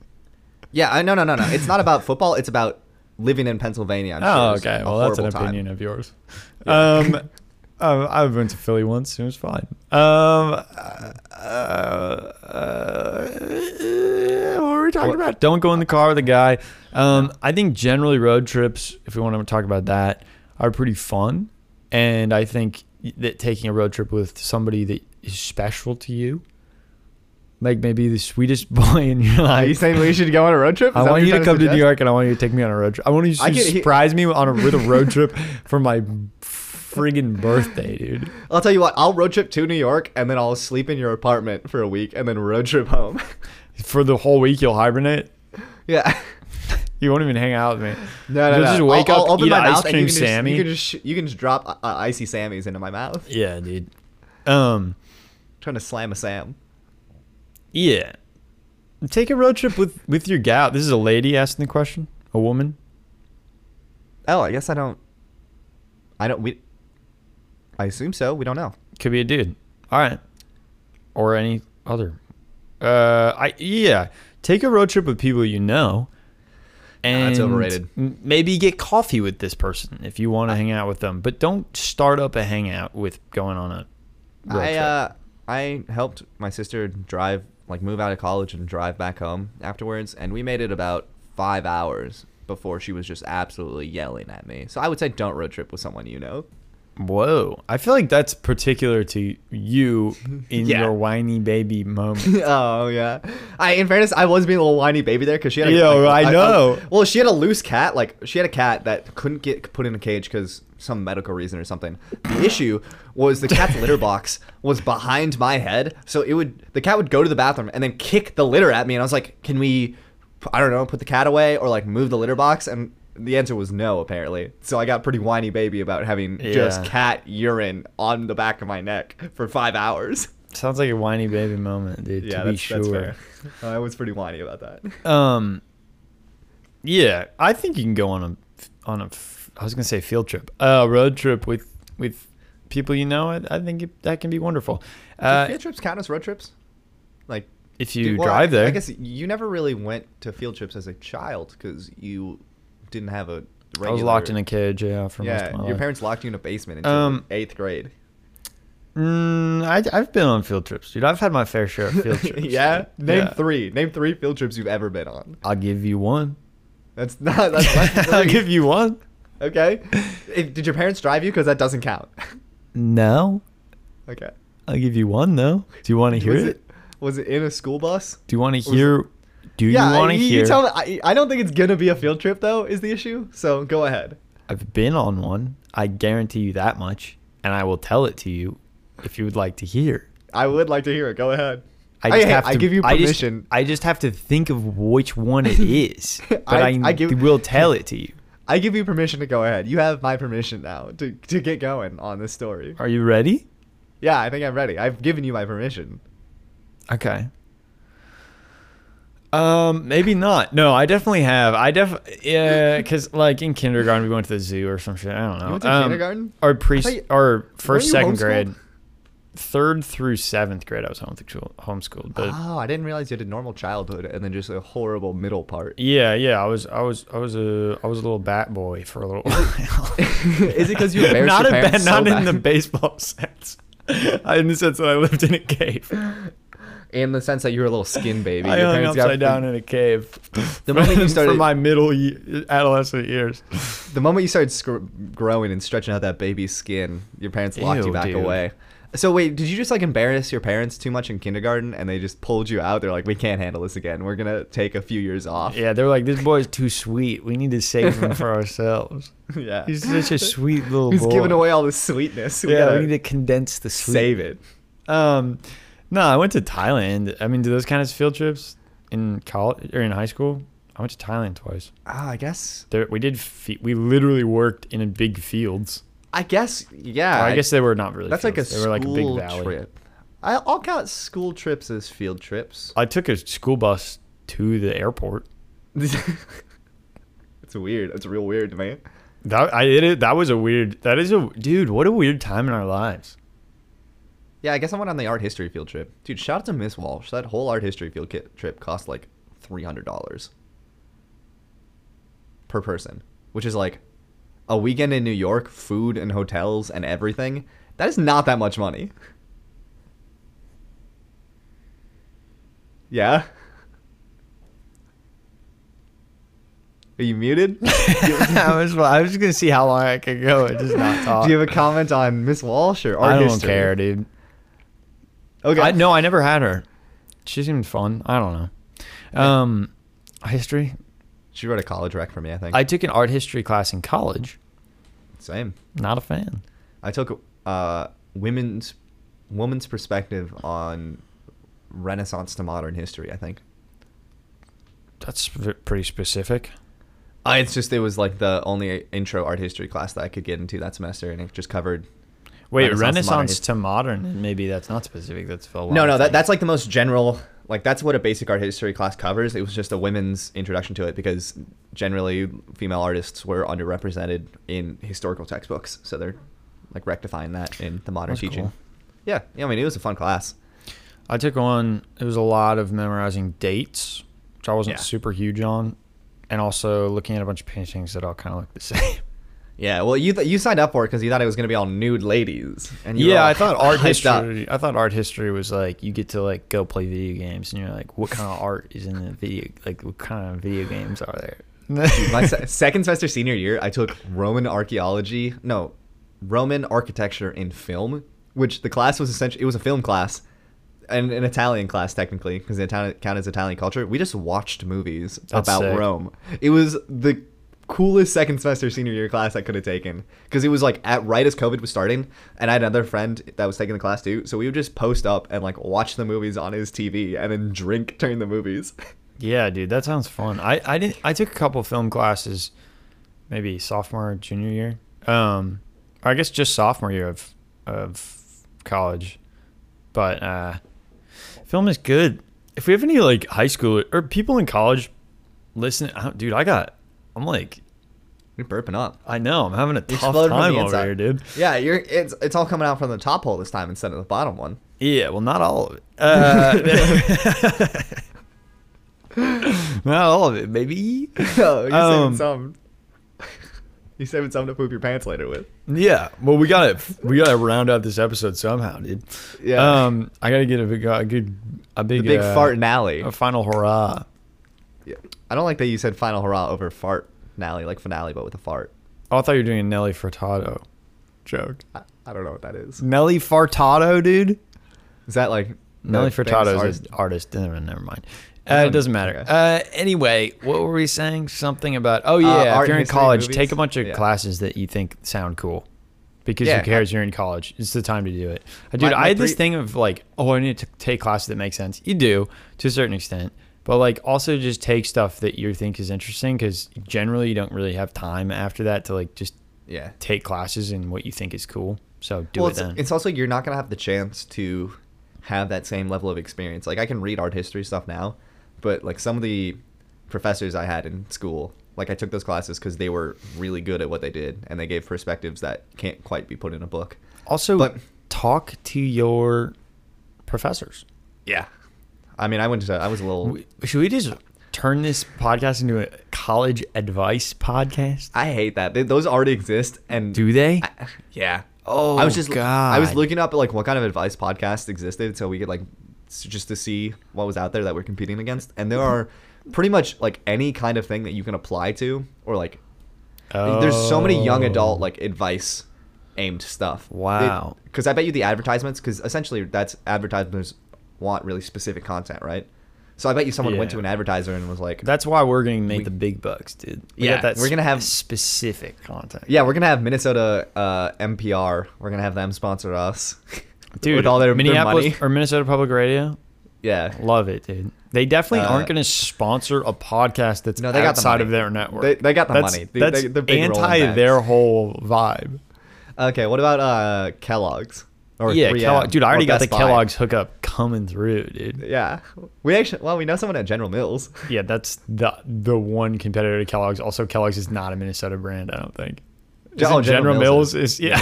Yeah, I no no no no. It's not about football. It's about living in Pennsylvania. I'm oh, sure okay. Well, that's an time. opinion of yours. Yeah. Um, uh, I went to Philly once. It was fine. Um, uh, uh, what were we talking about? Don't go in the car with a guy. Um, I think generally road trips, if we want to talk about that, are pretty fun. And I think that taking a road trip with somebody that is special to you, like maybe the sweetest boy in your life. Are you saying we should go on a road trip? Is I want you to come to New? York and I want you to take me on a road trip. I want you I to can- he- surprise me on a with a road trip for my friggin' birthday, dude. I'll tell you what. I'll road trip to New York and then I'll sleep in your apartment for a week and then road trip home. For the whole week you'll hibernate. yeah. You won't even hang out with me. No, no, You'll no. just wake I'll, up, I'll open eat my ice cream you can just, Sammy. You can just you can just drop uh, uh, icy Sammys into my mouth. Yeah, dude. Um, trying to slam a Sam. yeah. Take a road trip with with your gal. This is a lady asking the question. A woman. Oh, I guess I don't. I don't. We. I assume so. We don't know. Could be a dude. All right. Or any other. Uh, I yeah. Take a road trip with people you know. And that's overrated. m- Maybe get coffee with this person if you want to hang out with them, but don't start up a hangout with going on a road I trip. uh I helped my sister drive like move out of college and drive back home afterwards, and we made it about five hours before she was just absolutely yelling at me. So I would say don't road trip with someone you know. Whoa. I feel like that's particular to you in Yeah. your whiny baby moment. oh yeah. I in fairness, I was being a little whiny baby there because she had. A, Yo, I know. well, she had a loose cat. Like she had a cat that couldn't get put in a cage because some medical reason or something. The issue was the cat's litter box was behind my head, so it would the cat would go to the bathroom and then kick the litter at me, and I was like, "Can we, I don't know, put the cat away or like move the litter box?" And the answer was no, apparently. So I got pretty whiny baby about having just cat urine on the back of my neck for five hours. Sounds like a whiny baby moment, dude, Yeah, to be that's, sure. that's fair. I was pretty whiny about that. Um, yeah, I think you can go on a on a I was gonna say field trip, a road trip with with people you know. I, I think it, that can be wonderful. Do Uh, field trips count as road trips? Like if you do- well, drive I- there, I guess you never really went to field trips as a child because you didn't have a. Regular, I was locked in a cage. Yeah, for most of my your life. parents locked you in a basement until Um, eighth grade. Mm, I, I've been on field trips, dude. I've had my fair share of field trips. yeah, name Yeah. three. Name three field trips you've ever been on. I'll give you one. That's not. That's not I'll give you one. Okay. If, did your parents drive you? Because that doesn't count. No, okay. I'll give you one though. Do you want to hear was it? it? Was it in a school bus? Do you want to hear? Do you yeah, want to hear? you tell me. I, I don't think it's gonna be a field trip though. Is the issue? So go ahead. I've been on one. I guarantee you that much, and I will tell it to you if you would like to hear. I would like to hear it. Go ahead. I just hey, have I to. give you I just- permission. I just, have to think of which one it is, but I, I- I give- will tell it to you. I give you permission to go ahead. You have my permission now to, to get going on this story. Are you ready? Yeah, I think I'm ready. I've given you my permission. Okay. Um, maybe not. No, I definitely have. I def yeah, because like in kindergarten we went to the zoo or some shit. I don't know. You went to Um, kindergarten? Or pre you- or first second grade, third through seventh grade. I was homeschooled. Homeschooled, but oh, I didn't realize you had a normal childhood and then just a horrible middle part. yeah, yeah. I was I was I was a I was a little bat boy for a little while. Is it because you embarrassed not your a bat, not so in the baseball sense. I in the sense that I lived in a cave. In the sense that you were a little skin baby. I Your hung parents got- upside down in a cave. The moment you for started- my middle ye- adolescent years. The moment you started growing and stretching out that baby's skin, your parents locked you back dude. away. So wait, did you just like embarrass your parents too much in kindergarten, and they just pulled you out? They're like, "We can't handle this again. We're gonna take a few years off." Yeah, they're like, this boy's too sweet. We need to save him for ourselves. yeah. He's such a sweet little boy. He's boy. giving away all the sweetness. We yeah, we need to condense the sweet. save it. Um, no, I went to Thailand. I mean, do those kind of field trips in college or in high school? I went to Thailand twice. Ah, I guess. There, we did. Fe- we literally worked in a big fields. I guess. Yeah. Or I guess they were not really. that's like a fields. They were like a big school valley. trip. I, I'll count school trips as field trips. I took a school bus to the airport. it's weird. It's real weird man. That I did it. That was a weird. That is a dude. What a weird time in our lives. Yeah, I guess I went on the art history field trip. Dude, shout out to Miss Walsh. That whole art history field kit trip cost like three hundred dollars per person, which is like a weekend in New York, food and hotels and everything. That is not that much money. Yeah. Are you muted? I was. I was just gonna see how long I could go and just not talk. Do you have a comment on Miss Walsh or art I don't history? care, dude. Okay. I, no, I never had her. She seemed fun. I don't know. Um, history. She wrote a college rec for me, I think. I took an art history class in college. Same. Not a fan. I took uh, women's woman's perspective on Renaissance to modern history. I think. That's v- pretty specific. Uh, it's just it was like the only intro art history class that I could get into that semester, and it just covered. Wait, Renaissance Renaissance, to modern to modern. Maybe that's not specific. That's lot No, no, that, that's like the most general. Like that's what a basic art history class covers. It was just a women's introduction to it because generally female artists were underrepresented in historical textbooks, so they're like rectifying that in the modern That's teaching. cool. Yeah, yeah. I mean, it was a fun class. I took one. It was a lot of memorizing dates, which I wasn't Yeah. super huge on, and also looking at a bunch of paintings that all kind of look the same. Yeah, well, you th- you signed up for it because you thought it was gonna be all nude ladies, and you yeah, I thought art hyped up. history. I thought art history was like you get to like go play video games, and you're like, what kind of art is in the video? Like, what kind of video games are there? My se- second semester senior year, I took Roman archaeology, no, Roman architecture in film, which the class was essentially it was a film class, and an Italian class technically because it Italian count as Italian culture. We just watched movies That's about sick. Rome. It was the coolest second semester senior year class I could have taken because it was like at right as COVID was starting, and I had another friend that was taking the class too. So we would just post up and like watch the movies on his TV and then drink during the movies. Yeah, dude, that sounds fun. I I didn't. I took a couple film classes, maybe sophomore, junior year. Um, I guess just sophomore year of of college. But uh, film is good. If we have any like high school or people in college, listen, dude, I got. I'm like, You're burping up. I know, I'm having a You're tough time over here, dude. Yeah, you're it's it's all coming out from the top hole this time instead of the bottom one. Yeah, well, not all of it. Uh, not all of it, baby. no, you're Um, saving some. You're saving some to poop your pants later with. Yeah, well, we got to we got to round out this episode somehow, dude. Yeah. Um, I gotta get a big, a good, a The big, big uh, fart finale. a final hurrah. I don't like that you said final hurrah over fart finale, like finale, but with a fart. Oh, I thought you were doing a Nelly Furtado joke. I, I don't know what that is. Nelly Furtado, dude. Is that like Nelly Furtado artist? is an artist. Never, never mind. Uh, it doesn't matter. okay. Uh, anyway, what were we saying? Something about oh yeah, if you're in college, movies? take a bunch of Yeah. classes that you think sound cool. Because Yeah, who cares? You're in college. It's the time to do it. Uh, Dude, My- my I had this thing of like, oh, I need to take classes that make sense. You do to a certain extent, but like also just take stuff that you think is interesting because generally you don't really have time after that to like just Yeah. take classes in what you think is cool. So do well, it it's, then. it's also you're not gonna have the chance to have that same level of experience. Like I can read art history stuff now, but like some of the professors I had in school, like I took those classes because they were really good at what they did, and they gave perspectives that can't quite be put in a book. also, but- talk to your professors. Yeah. I mean, I went to I was a little. Should we just turn this podcast into a college advice podcast? I hate that. They, those already exist, and Do they? I- yeah, Oh, I was just God. I was looking up like what kind of advice podcasts existed so we could like just to see what was out there that we're competing against and there are pretty much like any kind of thing that you can apply to or like there's so many young adult Oh. like advice aimed stuff. Wow. Because I bet you the advertisements because essentially that's advertisers want really specific content, right? So I bet you someone went to an advertiser and was like, That's why we're gonna make We- the big bucks, dude. We yeah, that we're gonna have- specific content. "Yeah, we're gonna have Minnesota uh, NPR. We're gonna have them sponsor us, dude. with all their, their Minneapolis money." or Minnesota Public Radio. Yeah, Love it, dude. They definitely Uh, aren't going to sponsor a podcast that's No, they got the outside money. of their network. They- they got the that's, money. They- That's they- they're big rolling anti their whole vibe. Okay, what about uh, Kellogg's? Or yeah, 3M, Kellogg, dude. I already got the? Kellogg's hookup coming through, dude. Yeah, we actually well we know someone at General Mills. Yeah, that's the the one competitor to Kellogg's. Also, Kellogg's is not a Minnesota brand. I don't think. Oh, General General Mills Mills is, yeah.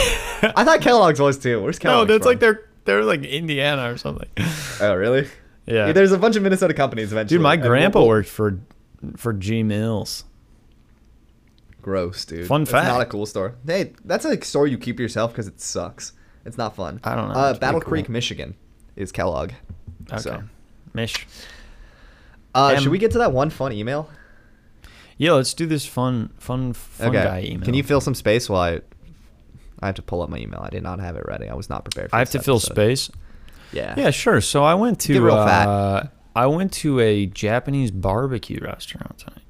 I thought Kellogg's was too. Where's Kellogg's? no, that's from? like they're they're like Indiana or something. Oh really? Yeah. There's a bunch of Minnesota companies eventually. Dude, my grandpa we'll- worked for for G Mills. Gross, dude. Fun fact. not a cool store. Hey, that's a store you keep yourself because it sucks. It's not fun. I don't know. Uh, Battle cool. Creek, Michigan, is Kellogg. Okay. So, Mish. uh, Um, should we get to that one fun email? Yeah, let's do this fun fun fun guy email. Can you fill some space while I? I have to pull up my email. I did not have it ready. I was not prepared. for I have to fill space. Yeah. Yeah, sure. So I went to Get real uh, fat. I went to a Japanese barbecue restaurant tonight.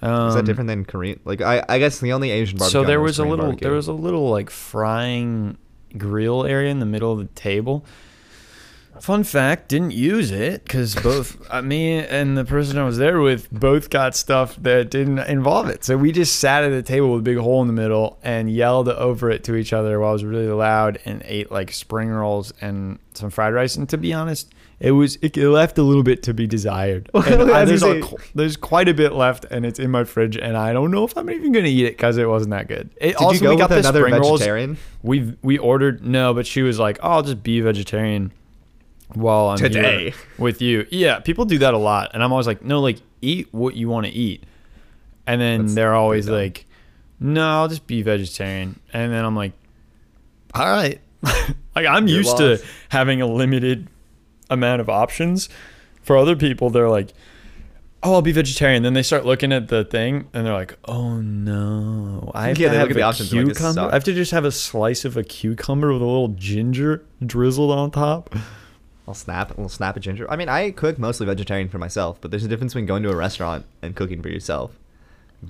Um, Is that different than Korean? Like I, I guess the only Asian barbecue. So there know was a little barbecue. there was a little like frying grill area in the middle of the table. Fun fact, didn't use it because both uh, me and the person I was there with both got stuff that didn't involve it. So we just sat at a table with a big hole in the middle and yelled over it to each other while it was really loud and ate like spring rolls and some fried rice. And to be honest, it was it left a little bit to be desired. And I- there's, a- there's quite a bit left, and it's in my fridge, and I don't know if I'm even gonna eat it because it wasn't that good. It, Did also, you go we got with the another spring rolls. vegetarian? We we ordered no, but she was like, "Oh, I'll just be vegetarian while I'm Today. here with you." Yeah, people do that a lot, and I'm always like, "No, like eat what you want to eat," and then That's they're always like, "No, I'll just be vegetarian," and then I'm like, "All right." like I'm You're used to having a limited amount of options. For other people, they're like, "Oh, I'll be vegetarian." Then they start looking at the thing and they're like, "Oh no, I have Yeah, to have a options like, cucumber. I have to just have a slice of a cucumber with a little ginger drizzled on top." I'll snap. We'll snap a ginger. I mean, I cook mostly vegetarian for myself, but there's a difference between going to a restaurant and cooking for yourself.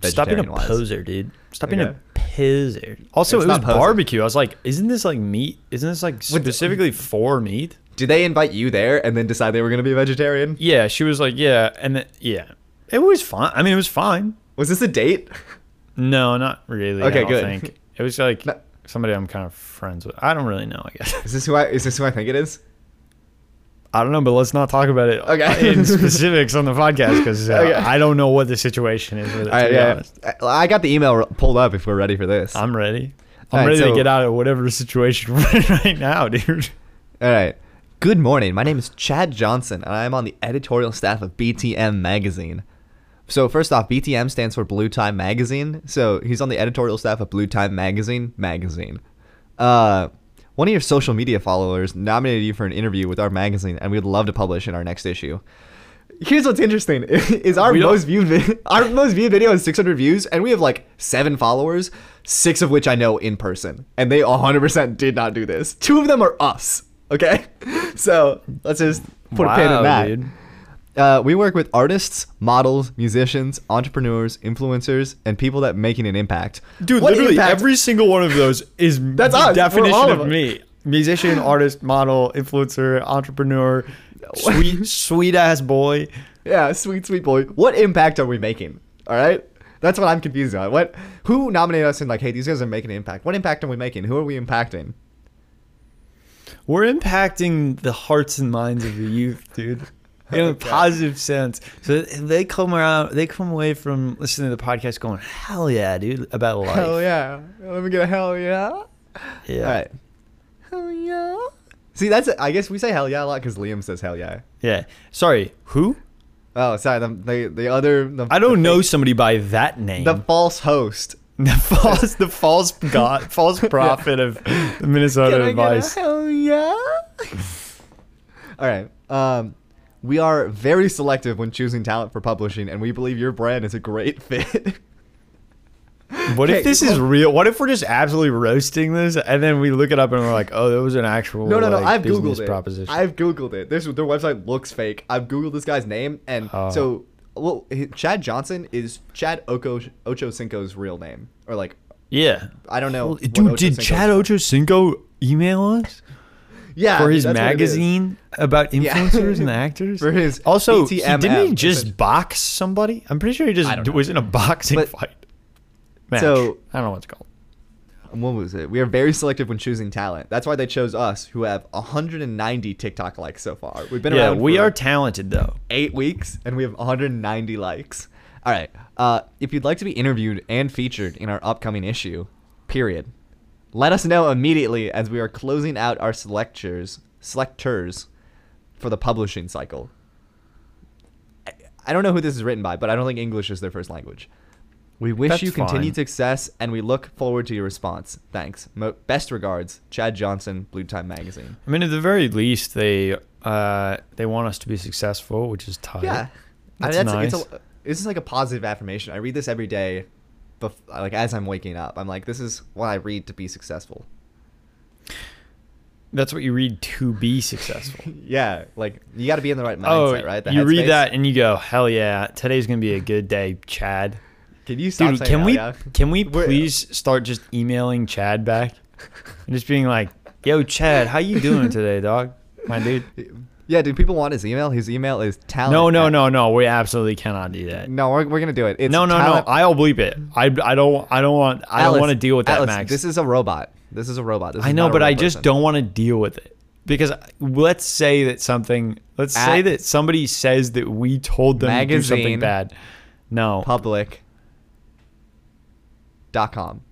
Stop being a poser, dude. Stop being Okay. a poser. Also, It's it was barbecue. I was like, "Isn't this like meat? Isn't this like specifically for meat?" Did they invite you there and then decide they were going to be a vegetarian? Yeah, she was like, "Yeah," and then yeah, it was fine. I mean, it was fine. Was this a date? No, not really. Okay, I don't good. Think. It was like No. somebody I'm kind of friends with. I don't really know. I guess Is this who I? Is this who I think it is? I don't know, but let's not talk about it Okay. in specifics on the podcast because uh, Okay. I don't know what the situation is with it. To All right, be yeah. I I got the email pulled up. If we're ready for this. I'm ready. I'm right, ready so- to get out of whatever situation we're in right now, dude. All right. Good morning. My name is Chad Johnson, and I am on the editorial staff of BTM Magazine. So first off, BTM stands for Blue Time Magazine. So he's on the editorial staff of Blue Time Magazine magazine. Uh, one of your social media followers nominated you for an interview with our magazine, and we'd love to publish in our next issue. Here's what's interesting: is our We don't- most viewed vi- our most viewed video has 600 views, and we have like seven followers, six of which I know in person, and they 100% did not do this. Two of them are us. Okay, so let's just put a pin in that. dude. Uh, we work with artists, models, musicians, entrepreneurs, influencers, and people that making an impact. Dude, What literally impact- every single one of those is That's the us. Definition of, of me. Musician, artist, model, influencer, entrepreneur, sweet sweet ass boy. Yeah, sweet, sweet boy. What impact are we making? All right, that's what I'm confused on. What? Who nominated us and like, hey, these guys are making an impact. What impact are we making? Who are we impacting? We're impacting the hearts and minds of the youth, dude. In a Okay. positive sense. So they come around they come away from listening to the podcast going, Hell yeah, dude, about life. Hell yeah! Let me get a hell yeah. Yeah. All right. Hell yeah. See, that's I guess we say hell yeah a lot because Liam says hell yeah. Yeah. Sorry, who? Oh, sorry. The the, the other the, I don't know somebody by that name. the false host The false, the false god, false prophet of Minnesota Can I get a advice. hell yeah. All right. Um, we are very selective when choosing talent for publishing, and we believe your brand is a great fit. What Okay, if this is real? What if we're just absolutely roasting this, and then we look it up and we're like, oh, there was an actual no, no, no. like, I've googled it. proposition. I've googled it. This their website looks fake. I've googled this guy's name, and Oh. so well, Chad Johnson is Chad Oko Ocho Cinco's real name, or like yeah, I don't know. Well, dude, Ocho did Cinco's- Chad Ochocinco email us yeah for his that's what it is. magazine about Yeah. influencers and actors? For his also, he, didn't he just box somebody? I'm pretty sure he just was in a boxing But- fight. Match. So- I don't know what it's called. What was it? We are very selective when choosing talent. That's why they chose us, who have 190 TikTok likes so far. We've been Yeah, around. we for are talented though. eight weeks, and we have 190 likes. All right. Uh, if you'd like to be interviewed and featured in our upcoming issue, period, let us know immediately as we are closing out our selectors selectors for the publishing cycle. I, I don't know who this is written by, but I don't think English is their first language. We wish That's you continued fine. success, and we look forward to your response. Thanks. Mo- best regards, Chad Johnson, Blue Time Magazine. I mean, at the very least, they uh, they want us to be successful, which is tight. Yeah, That's I mean, that's, nice. It's a, this is like a positive affirmation. I read this every day, bef- like as I'm waking up. I'm like, this is what I read to be successful. That's what you read to be successful. Yeah, like you got to be in the right oh, mindset, right? The you read that and you go, "Hell yeah, today's gonna be a good day, Chad." Can you stop Dude, can we yeah? can we please start just emailing Chad back and just being like, "Yo, Chad, how you doing today, dog? My dude." Yeah, do people want his email? His email is talent. No, no, no, no. We absolutely cannot do that. No, we're, we're gonna do it. It's no, no, talent- no. I'll bleep it. I, I don't I don't want I don't want to deal with that, Atlas, Max. This is a robot. This is a robot. This I know, but I just person. don't want to deal with it because let's say that something. Let's say that somebody says that we told them to do something bad. No, public dot com.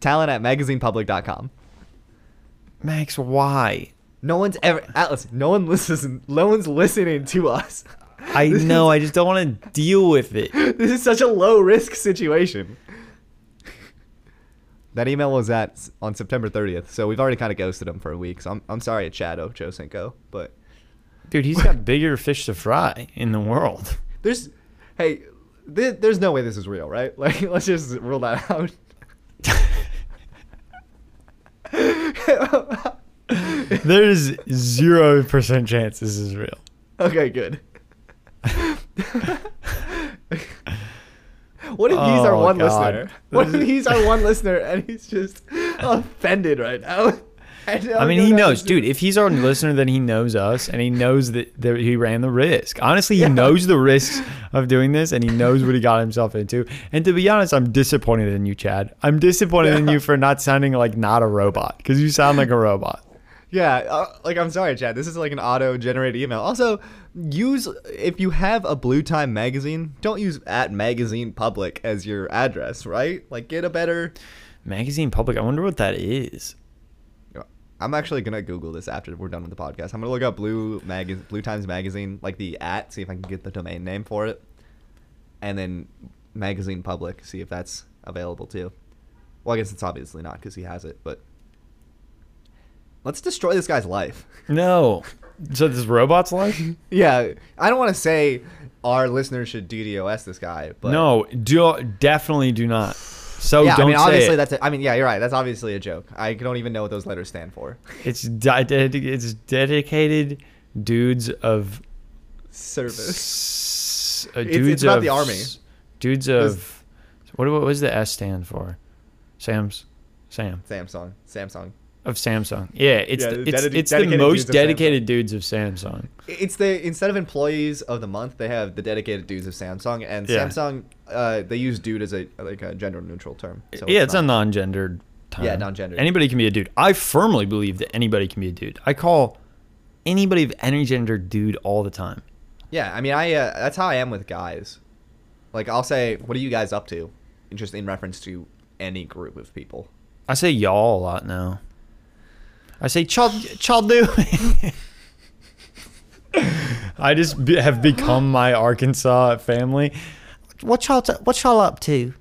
Talent at magazinepublic.com. Max, why? No one's ever Atlas. No one listens. No one's listening to us. I This know. I just don't want to deal with it. this is such a low risk situation. That email was at on September 30th, so we've already kind of ghosted him for a week. So I'm, I'm sorry, Chad Ochocinco, but Dude, he's got bigger fish to fry in the world. there's, hey, th- there's no way this is real, right? Like, let's just rule that out. There's zero percent chance this is real. okay, good. What if he's our Oh, one God. listener? What if he's our one listener and he's just offended right now? And I mean, he knows, dude. If he's our listener, then he knows us, and he knows that, that he ran the risk. Honestly, he Yeah. knows the risks of doing this, and he knows what he got himself into. And to be honest, I'm disappointed in you, Chad. I'm disappointed in you for not sounding like not a robot, because you sound like a robot. Yeah, uh, like I'm sorry, Chad. This is like an auto-generated email. Also, use if you have a Blue Time magazine, don't use at magazine public as your address, right? Like, get a better. Magazine Public. I wonder what that is. I'm actually gonna Google this after we're done with the podcast. I'm gonna look up Blue Mag Blue Times magazine, like the at, see if I can get the domain name for it, and then magazine public, see if that's available too. Well, I guess it's obviously not because he has it, but let's destroy this guy's life. No. So this robot's life? Yeah, I don't want to say our listeners should DDoS this guy, but no, do definitely do not. So yeah, don't I mean, obviously it. that's. A, I mean, yeah, you're right. That's obviously a joke. I don't even know what those letters stand for. It's di- it's dedicated dudes of Service. s- uh, It's- dudes it's about of the army. Dudes of what? What was the S stand for? Sam's Sam Samsung. Samsung. Of Samsung. Yeah, it's Yeah, the, the it's, dedi- it's the most dudes of dedicated dudes of Samsung. It's the instead of employees of the month, they have the dedicated dudes of Samsung, and Yeah. Samsung uh, they use dude as a like a gender neutral term. So yeah, it's, a not- non-gendered. Term. Yeah, non-gendered. Anybody can be a dude. I firmly believe that anybody can be a dude. I call anybody of any gender dude all the time. Yeah, I mean, I uh, that's how I am with guys. Like I'll say, "What are you guys up to?" Just in reference to any group of people. I say y'all a lot now. I say chal chal do. I just be, have become my Arkansas family. What y'all t- what y'all up to?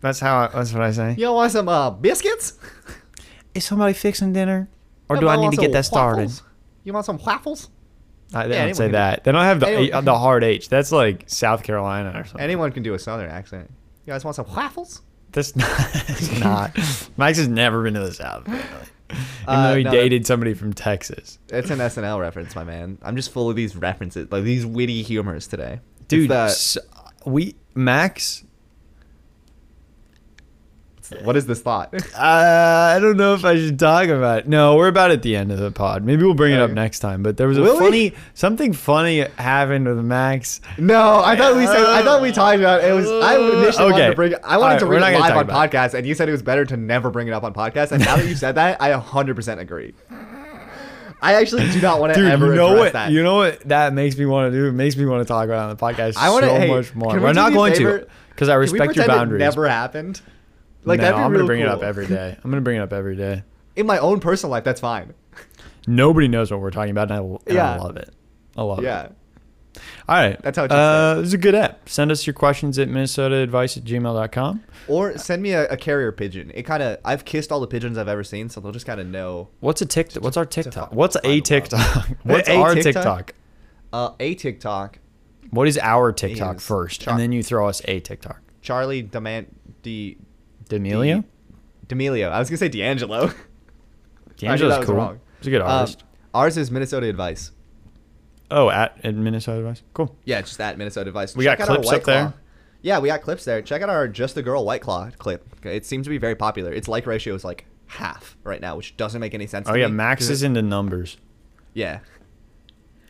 That's how. I, that's what I say. Y'all want some uh, biscuits? Is somebody fixing dinner, or Yeah, do I need to get that started? waffles? You want some waffles? I, Yeah, don't say can do- that. They don't have the anyone- A- the hard H. That's like South Carolina or something. Anyone can do a southern accent. You guys want some waffles? That's not. That's not. Max has never been to the South. Apparently. Even Uh, though he no, dated somebody from Texas. It's an SNL reference, my man. I'm just full of these references, like these witty humors today. Dude, the- s- we Max. What is this thought? Uh, I don't know if I should talk about it. No, we're about at the end of the pod. Maybe we'll bring it up next time. But there was a Will we? funny something funny happened with Max. no, I thought we said. I thought we talked about it. was. I initially wanted Okay. to bring. it- I wanted Alright, to we're bring not it gonna live talk on about podcast, and you said it was better to never bring it up on podcast. And now that you said that, I 100% agree. I actually do not want to Dude, ever you know address what? that. You know what that makes me want to do? It makes me want to talk about it on the podcast I wanna- so hey, much more. can we We're do not me a going favor? to because I Can we respect your pretend it boundaries. never happened. Like no, that'd be I'm real gonna bring it up every day. I'm gonna bring it up every day. In my own personal life, that's fine. Nobody knows what we're talking about, and I, and I love it. I love it. Yeah. All right. That's how it uh, This is a good app. Send us your questions at minnesotaadvice at gmail.com. Or send me a, a carrier pigeon. It kind of I've kissed all the pigeons I've ever seen, so they'll just kind of know. What's a TikTok? What's our TikTok? What's a. TikTok? What's A our TikTok? TikTok? Uh, a TikTok, What is our TikTok Is first? Char- and then you throw us a TikTok. Charli Demand D D'Amelio? D'Amelio. I was gonna say D'Angelo. D'Angelo's cool. wrong. He's a good Um, artist. ours is Minnesota Advice. oh, at, at Minnesota Advice? Cool. Yeah, just that Minnesota Advice. We got Check out clips up there? Claw. Yeah, we got clips there. Check out our Just the Girl White Claw clip. It seems to be very popular. Its like ratio is like half right now, which doesn't make any sense. Oh, to yeah. me, Max is into numbers, Yeah.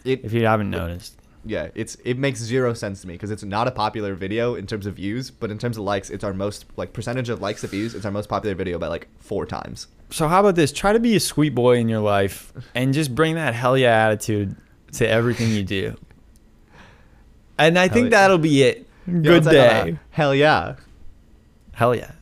It if you haven't noticed. Yeah, it's it makes zero sense to me because it's not a popular video in terms of views, but in terms of likes, it's our most like percentage of likes to views. It's our most popular video by like four times. So, how about this? Try to be a sweet boy in your life and just bring that hell yeah attitude to everything you do. And I think yeah. that'll be it. Good uh, day. hell yeah. Hell yeah.